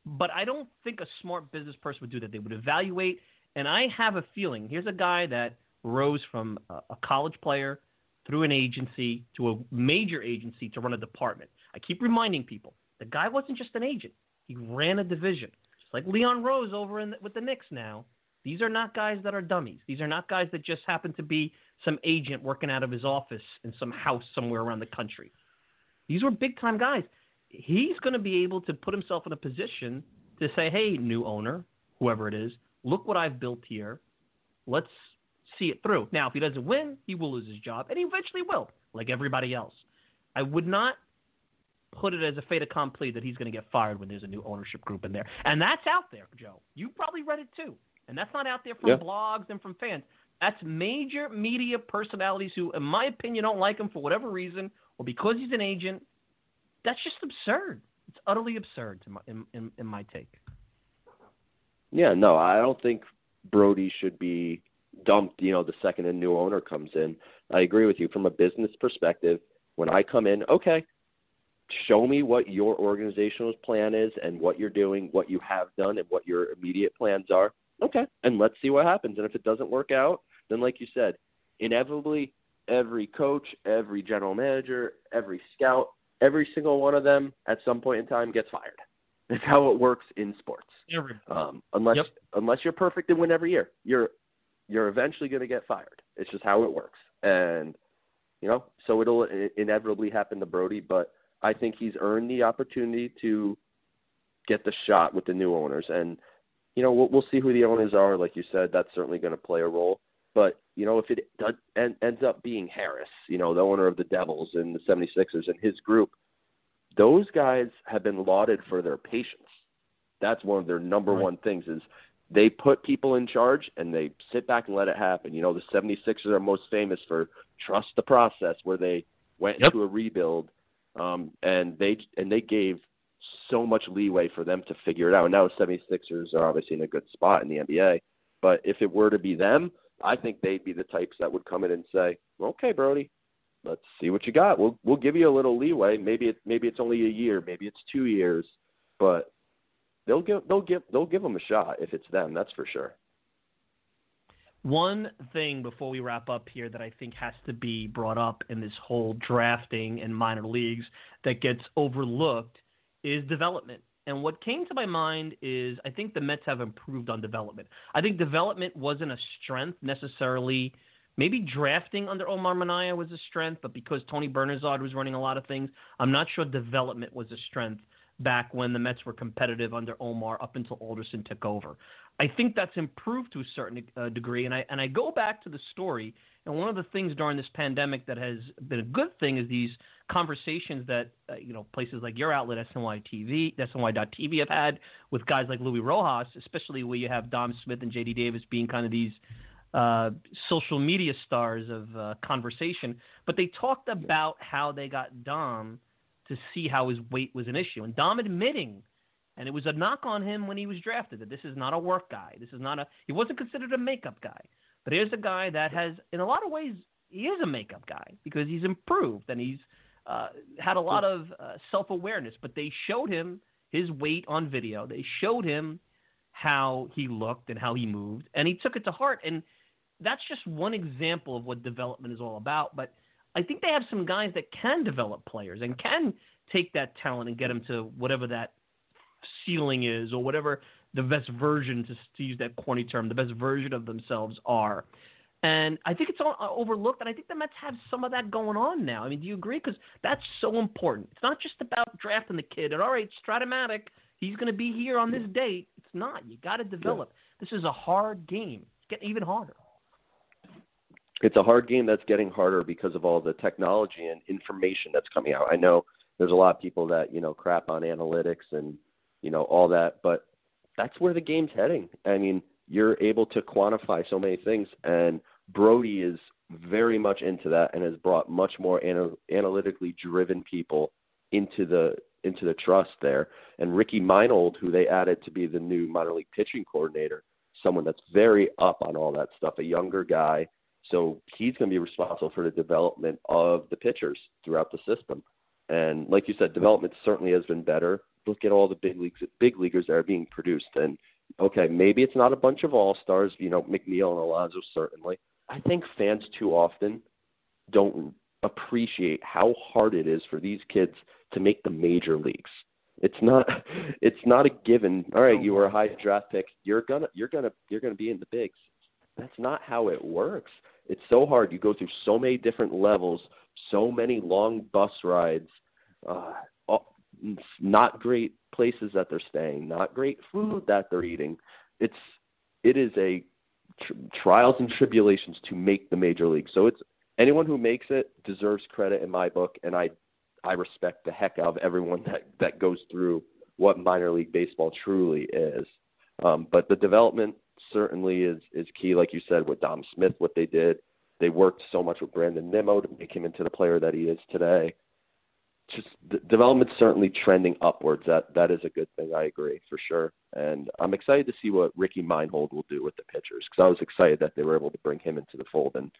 But I don't think a smart business person would do that. They would evaluate. And I have a feeling here's a guy that rose from a, college player through an agency to a major agency to run a department. I keep reminding people the guy wasn't just an agent, he ran a division. Just like Leon Rose over in with the Knicks now. These are not guys that are dummies. These are not guys that just happen to be some agent working out of his office in some house somewhere around the country. These were big time guys. He's going to be able to put himself in a position to say, hey, new owner, whoever it is, look what I've built here. Let's see it through. Now, if he doesn't win, he will lose his job, and he eventually will, like everybody else. I would not put it as a fait accompli that he's going to get fired when there's a new ownership group in there. And that's out there, Joe. You probably read it too. And that's not out there from yeah. blogs and from fans. That's major media personalities who, in my opinion, don't like him for whatever reason or because he's an agent. That's just absurd. It's utterly absurd in my, in, in, in my take. Yeah, no, I don't think Brodie should be dumped, you know, the second a new owner comes in. I agree with you from a business perspective. When I come in, okay, show me what your organizational plan is and what you're doing, what you have done, and what your immediate plans are okay, and let's see what happens. And if it doesn't work out, then like you said, inevitably every coach, every general manager, every scout, every single one of them at some point in time gets fired. That's how it works in sports. Um, unless yep. unless you're perfect and win every year, you're you're eventually going to get fired. It's just how it works. And you know, so it'll inevitably happen to Brodie. but I think he's earned the opportunity to get the shot with the new owners. And you know, we'll, we'll see who the owners are. Like you said, that's certainly going to play a role. But you know, if it does, en- ends up being Harris, you know, the owner of the Devils and the 76ers and his group, those guys have been lauded for their patience. That's one of their number right. one things is they put people in charge and they sit back and let it happen. You know, the 76ers are most famous for trust the process where they went yep. into a rebuild um, and they and they gave so much leeway for them to figure it out. And now the 76ers are obviously in a good spot in the NBA, but if it were to be them, I think they'd be the types that would come in and say, "Okay, Brodie, let's see what you got. We'll we'll give you a little leeway. Maybe it maybe it's only a year, maybe it's 2 years, but they'll give they'll give they'll give them a shot if it's them. That's for sure. One thing before we wrap up here that I think has to be brought up in this whole drafting and minor leagues that gets overlooked is development. And what came to my mind is I think the Mets have improved on development. I think development wasn't a strength necessarily. Maybe drafting under Omar Minaya was a strength, but because Tony Bernazard was running a lot of things, I'm not sure development was a strength back when the Mets were competitive under Omar up until Alderson took over. I think that's improved to a certain uh, degree, and I and I go back to the story. And one of the things during this pandemic that has been a good thing is these conversations that uh, you know places like your outlet SNY TV, SNY.TV have had with guys like Luis Rojas, especially where you have Dom Smith and JD Davis being kind of these uh, social media stars of uh, conversation. But they talked about how they got Dom to see how his weight was an issue. And Dom admitting, and it was a knock on him when he was drafted, that this is not a work guy. This is not a, he wasn't considered a makeup guy. But here's a guy that has, in a lot of ways, he is a makeup guy because he's improved and he's uh, had a lot of uh, self awareness. But they showed him his weight on video. They showed him how he looked and how he moved, and he took it to heart. And that's just one example of what development is all about. But I think they have some guys that can develop players and can take that talent and get them to whatever that ceiling is or whatever the best version, to, to use that corny term, the best version of themselves are. And I think it's all uh, overlooked, and I think the Mets have some of that going on now. I mean, do you agree? Because that's so important. It's not just about drafting the kid and all right, Strat-O-Matic, he's going to be here on this date. It's not. You got to develop. This is a hard game. It's getting even harder it's a hard game that's getting harder because of all the technology and information that's coming out. I know there's a lot of people that, you know, crap on analytics and, you know, all that, but that's where the game's heading. I mean, you're able to quantify so many things and Brody is very much into that and has brought much more anal- analytically driven people into the into the trust there. And Ricky Meinhold, who they added to be the new minor league pitching coordinator, someone that's very up on all that stuff, a younger guy so he's going to be responsible for the development of the pitchers throughout the system. And like you said, development certainly has been better. Look at all the big leagues, big leaguers that are being produced. And okay, maybe it's not a bunch of all stars. You know, McNeil and Alonso certainly. I think fans too often don't appreciate how hard it is for these kids to make the major leagues. It's not it's not a given. All right, you were a high draft pick. You're gonna you're gonna you're gonna be in the bigs. That's not how it works. It's so hard. You go through so many different levels, so many long bus rides, uh, not great places that they're staying, not great food that they're eating. It's it is a tr- trials and tribulations to make the major league. So it's anyone who makes it deserves credit in my book, and I I respect the heck out of everyone that that goes through what minor league baseball truly is. Um, but the development certainly is is key. Like you said, with Dom Smith, what they did, they worked so much with Brandon Nimmo to make him into the player that he is today. Just the development certainly trending upwards. That that is a good thing. I agree for sure, and I'm excited to see what Ricky Meinhold will do with the pitchers because I was excited that they were able to bring him into the fold, and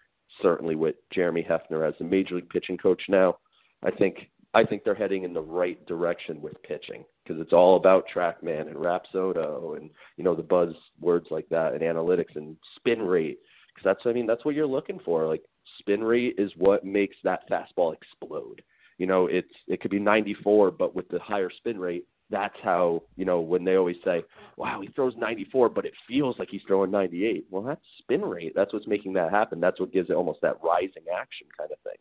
certainly with Jeremy Hefner as the major league pitching coach now, I think I think they're heading in the right direction with pitching because it's all about TrackMan and Rapsodo and you know the buzz words like that and analytics and spin rate because that's I mean that's what you're looking for. Like spin rate is what makes that fastball explode. You know, it's it could be 94, but with the higher spin rate, that's how you know when they always say, "Wow, he throws 94, but it feels like he's throwing 98." Well, that's spin rate. That's what's making that happen. That's what gives it almost that rising action kind of thing.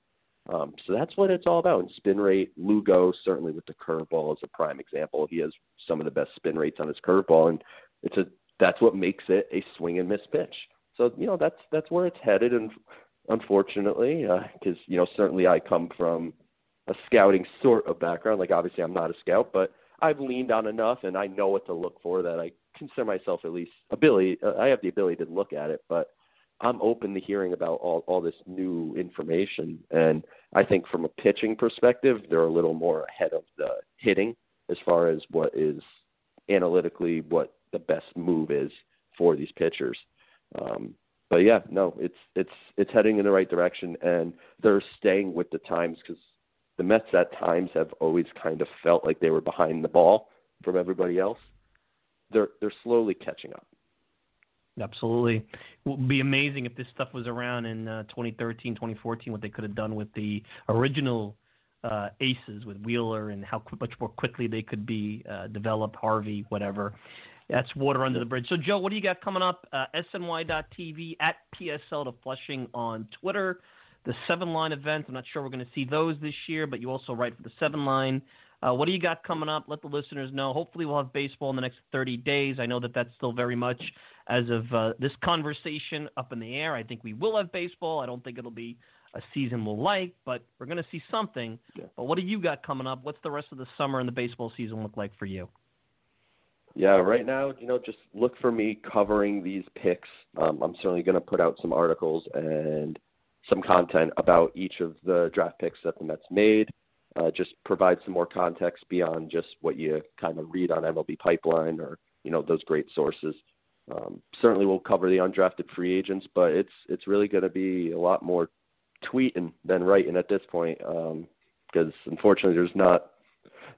Um, so that's what it's all about. And spin rate, Lugo certainly with the curveball is a prime example. He has some of the best spin rates on his curveball, and it's a that's what makes it a swing and miss pitch. So you know that's that's where it's headed, and unfortunately, because uh, you know certainly I come from a scouting sort of background. Like obviously I'm not a scout, but I've leaned on enough, and I know what to look for that I consider myself at least ability. Uh, I have the ability to look at it, but I'm open to hearing about all, all this new information. And I think from a pitching perspective, they're a little more ahead of the hitting as far as what is analytically what the best move is for these pitchers. Um, but yeah, no, it's it's it's heading in the right direction, and they're staying with the times because the Mets at times have always kind of felt like they were behind the ball from everybody else. They're they're slowly catching up. Absolutely. It would be amazing if this stuff was around in uh, 2013, 2014, what they could have done with the original uh, aces with Wheeler and how much more quickly they could be uh, developed, Harvey, whatever. That's water under the bridge. So, Joe, what do you got coming up? Uh, SNY.TV at PSL to Flushing on Twitter. The seven line events. I'm not sure we're going to see those this year, but you also write for the seven line. Uh, what do you got coming up? Let the listeners know. Hopefully, we'll have baseball in the next 30 days. I know that that's still very much as of uh, this conversation up in the air. I think we will have baseball. I don't think it'll be a season we'll like, but we're going to see something. Yeah. But what do you got coming up? What's the rest of the summer and the baseball season look like for you? Yeah, right now, you know, just look for me covering these picks. Um, I'm certainly going to put out some articles and some content about each of the draft picks that the Mets made uh, just provide some more context beyond just what you kind of read on MLB Pipeline or you know those great sources. Um, certainly, we'll cover the undrafted free agents, but it's it's really going to be a lot more tweeting than writing at this point because um, unfortunately, there's not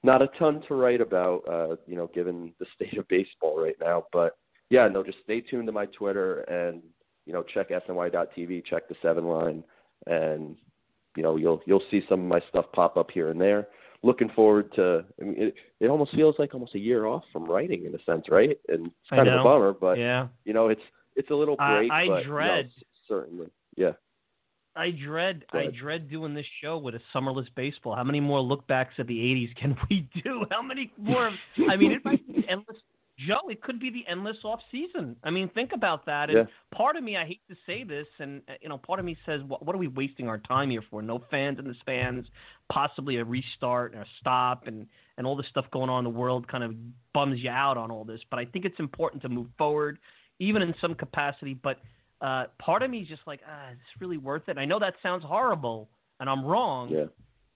not a ton to write about. Uh, you know, given the state of baseball right now. But yeah, no, just stay tuned to my Twitter and you know check SNY.TV, check the Seven Line, and you know you'll you'll see some of my stuff pop up here and there. Looking forward to. I mean, it it almost feels like almost a year off from writing in a sense, right? And it's kind of a bummer, but yeah, you know it's it's a little break. I, I but, dread certainly, yeah. I dread I dread doing this show with a summerless baseball. How many more look backs at the '80s can we do? How many more? I mean, it might be endless Joe, it could be the endless off season. I mean, think about that. And yeah. part of me, I hate to say this, and uh, you know, part of me says, what, what are we wasting our time here for? No fans in the stands, possibly a restart and a stop, and and all this stuff going on in the world kind of bums you out on all this. But I think it's important to move forward, even in some capacity. But uh, part of me is just like, ah, is this really worth it? I know that sounds horrible, and I'm wrong. Yeah.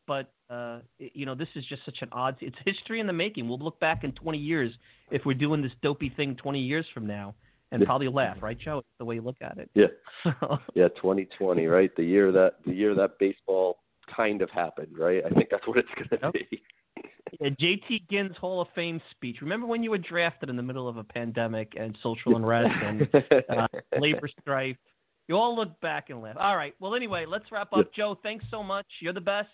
But uh, you know, this is just such an odd. It's history in the making. We'll look back in 20 years if we're doing this dopey thing 20 years from now, and yeah. probably laugh, right, Joe? It's the way you look at it. Yeah, yeah, 2020, right? The year that the year that baseball kind of happened, right? I think that's what it's going to yep. be. yeah, JT Ginn's Hall of Fame speech. Remember when you were drafted in the middle of a pandemic and social unrest and uh, labor strife? You all look back and laugh. All right. Well, anyway, let's wrap up. Joe, thanks so much. You're the best.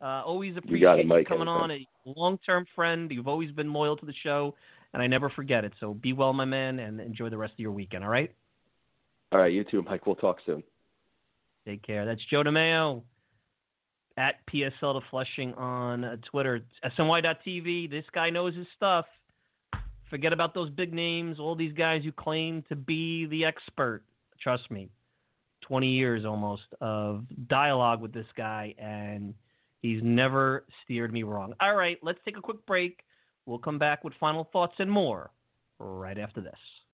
Uh, always appreciate you, you coming on. A long-term friend. You've always been loyal to the show, and I never forget it. So be well, my man, and enjoy the rest of your weekend. All right. All right. You too, Mike. We'll talk soon. Take care. That's Joe DeMayo at PSL to Flushing on uh, Twitter. SNY.TV. This guy knows his stuff. Forget about those big names. All these guys who claim to be the expert. Trust me. 20 years almost of dialogue with this guy, and He's never steered me wrong. All right, let's take a quick break. We'll come back with final thoughts and more right after this.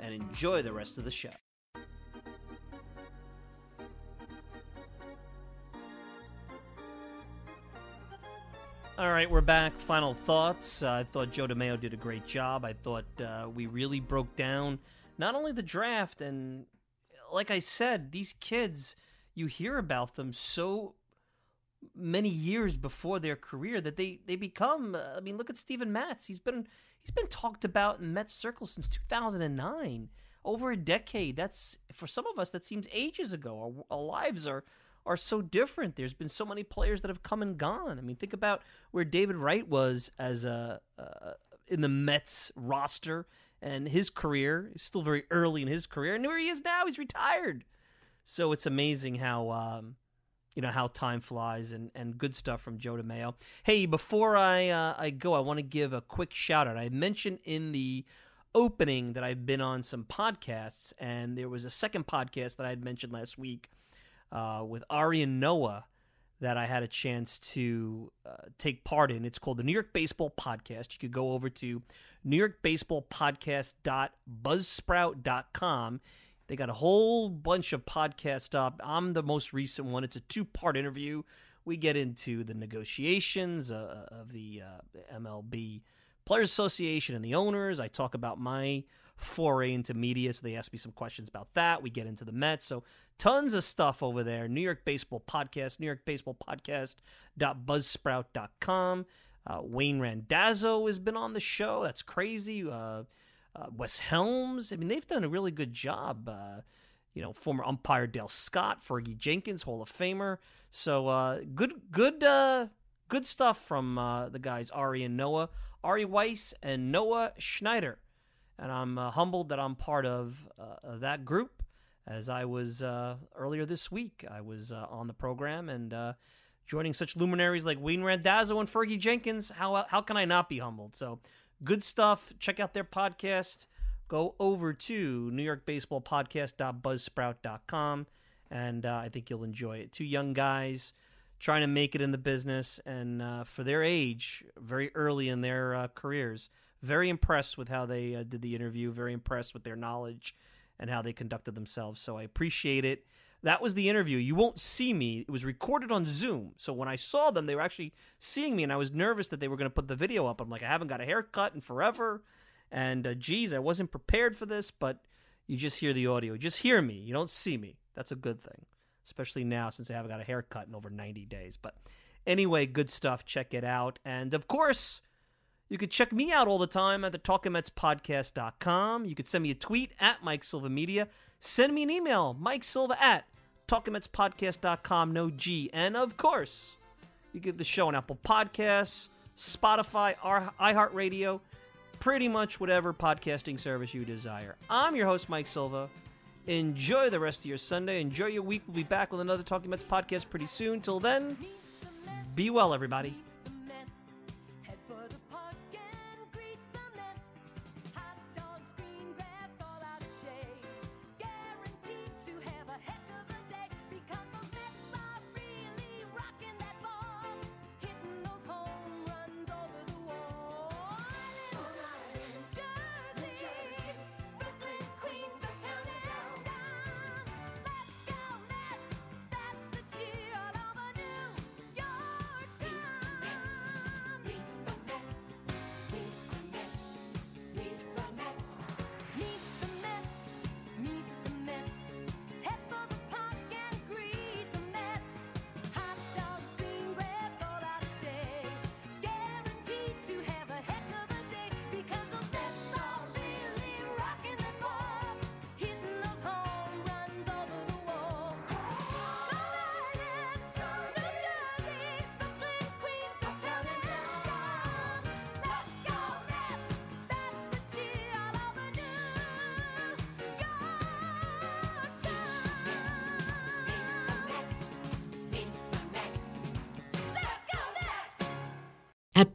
and enjoy the rest of the show. All right, we're back. Final thoughts. Uh, I thought Joe DeMayo did a great job. I thought uh, we really broke down not only the draft, and like I said, these kids, you hear about them so many years before their career that they they become. Uh, I mean, look at Steven Matz. He's been he's been talked about in Mets circles since 2009, over a decade. That's for some of us that seems ages ago. Our, our lives are are so different. There's been so many players that have come and gone. I mean, think about where David Wright was as a in the Mets roster and his career. Still very early in his career, and where he is now, he's retired. So it's amazing how um, you know how time flies and, and good stuff from Joe DeMayo. Hey, before I uh, I go, I want to give a quick shout out. I mentioned in the opening that I've been on some podcasts, and there was a second podcast that I had mentioned last week uh, with Ari and Noah that I had a chance to uh, take part in. It's called the New York Baseball Podcast. You could go over to new newyorkbaseballpodcast.buzzsprout.com. They got a whole bunch of podcasts up. I'm the most recent one. It's a two part interview. We get into the negotiations uh, of the uh, MLB Players Association and the owners. I talk about my foray into media. So they ask me some questions about that. We get into the Mets. So tons of stuff over there. New York Baseball Podcast, New York Baseball Podcast.buzzsprout.com. Uh, Wayne Randazzo has been on the show. That's crazy. Uh, uh, Wes Helms. I mean, they've done a really good job. Uh, you know, former umpire Dale Scott, Fergie Jenkins, Hall of Famer. So uh, good, good, uh, good stuff from the guys Ari and Noah, Ari Weiss and Noah Schneider and I'm uh, humbled that I'm part of uh, that group. As I was uh, earlier this week, I was uh, on the program and uh, joining such luminaries like Wayne Randazzo and Fergie Jenkins. How how can I not be humbled? So good stuff. Check out their podcast. Go over to NewYorkBaseballPodcast.buzzsprout.com, and uh, I think you'll enjoy it. Two young guys trying to make it in the business, and for their age, very early in their careers very impressed with how they uh, did the interview. Very impressed with their knowledge and how they conducted themselves. So I appreciate it. That was the interview. You won't see me. It was recorded on Zoom. So when I saw them, they were actually seeing me, and I was nervous that they were going to put the video up. I'm like, I haven't got a haircut in forever. And uh, geez, I wasn't prepared for this, but you just hear the audio. Just hear me. You don't see me. That's a good thing, especially now since I haven't got a haircut in over 90 days. But anyway, good stuff. Check it out. And of course, you could check me out all the time at the TalkingMetsPodcast.com. You could send me a tweet at Mike Silva Media. Send me an email, Mike Silva at TalkingMetsPodcast.com, no G. And of course, you get the show on Apple Podcasts, Spotify, iHeartRadio, pretty much whatever podcasting service you desire. I'm your host, Mike Silva. Enjoy the rest of your Sunday. Enjoy your week. We'll be back with another Talking Mets podcast pretty soon. Till then, be well, everybody.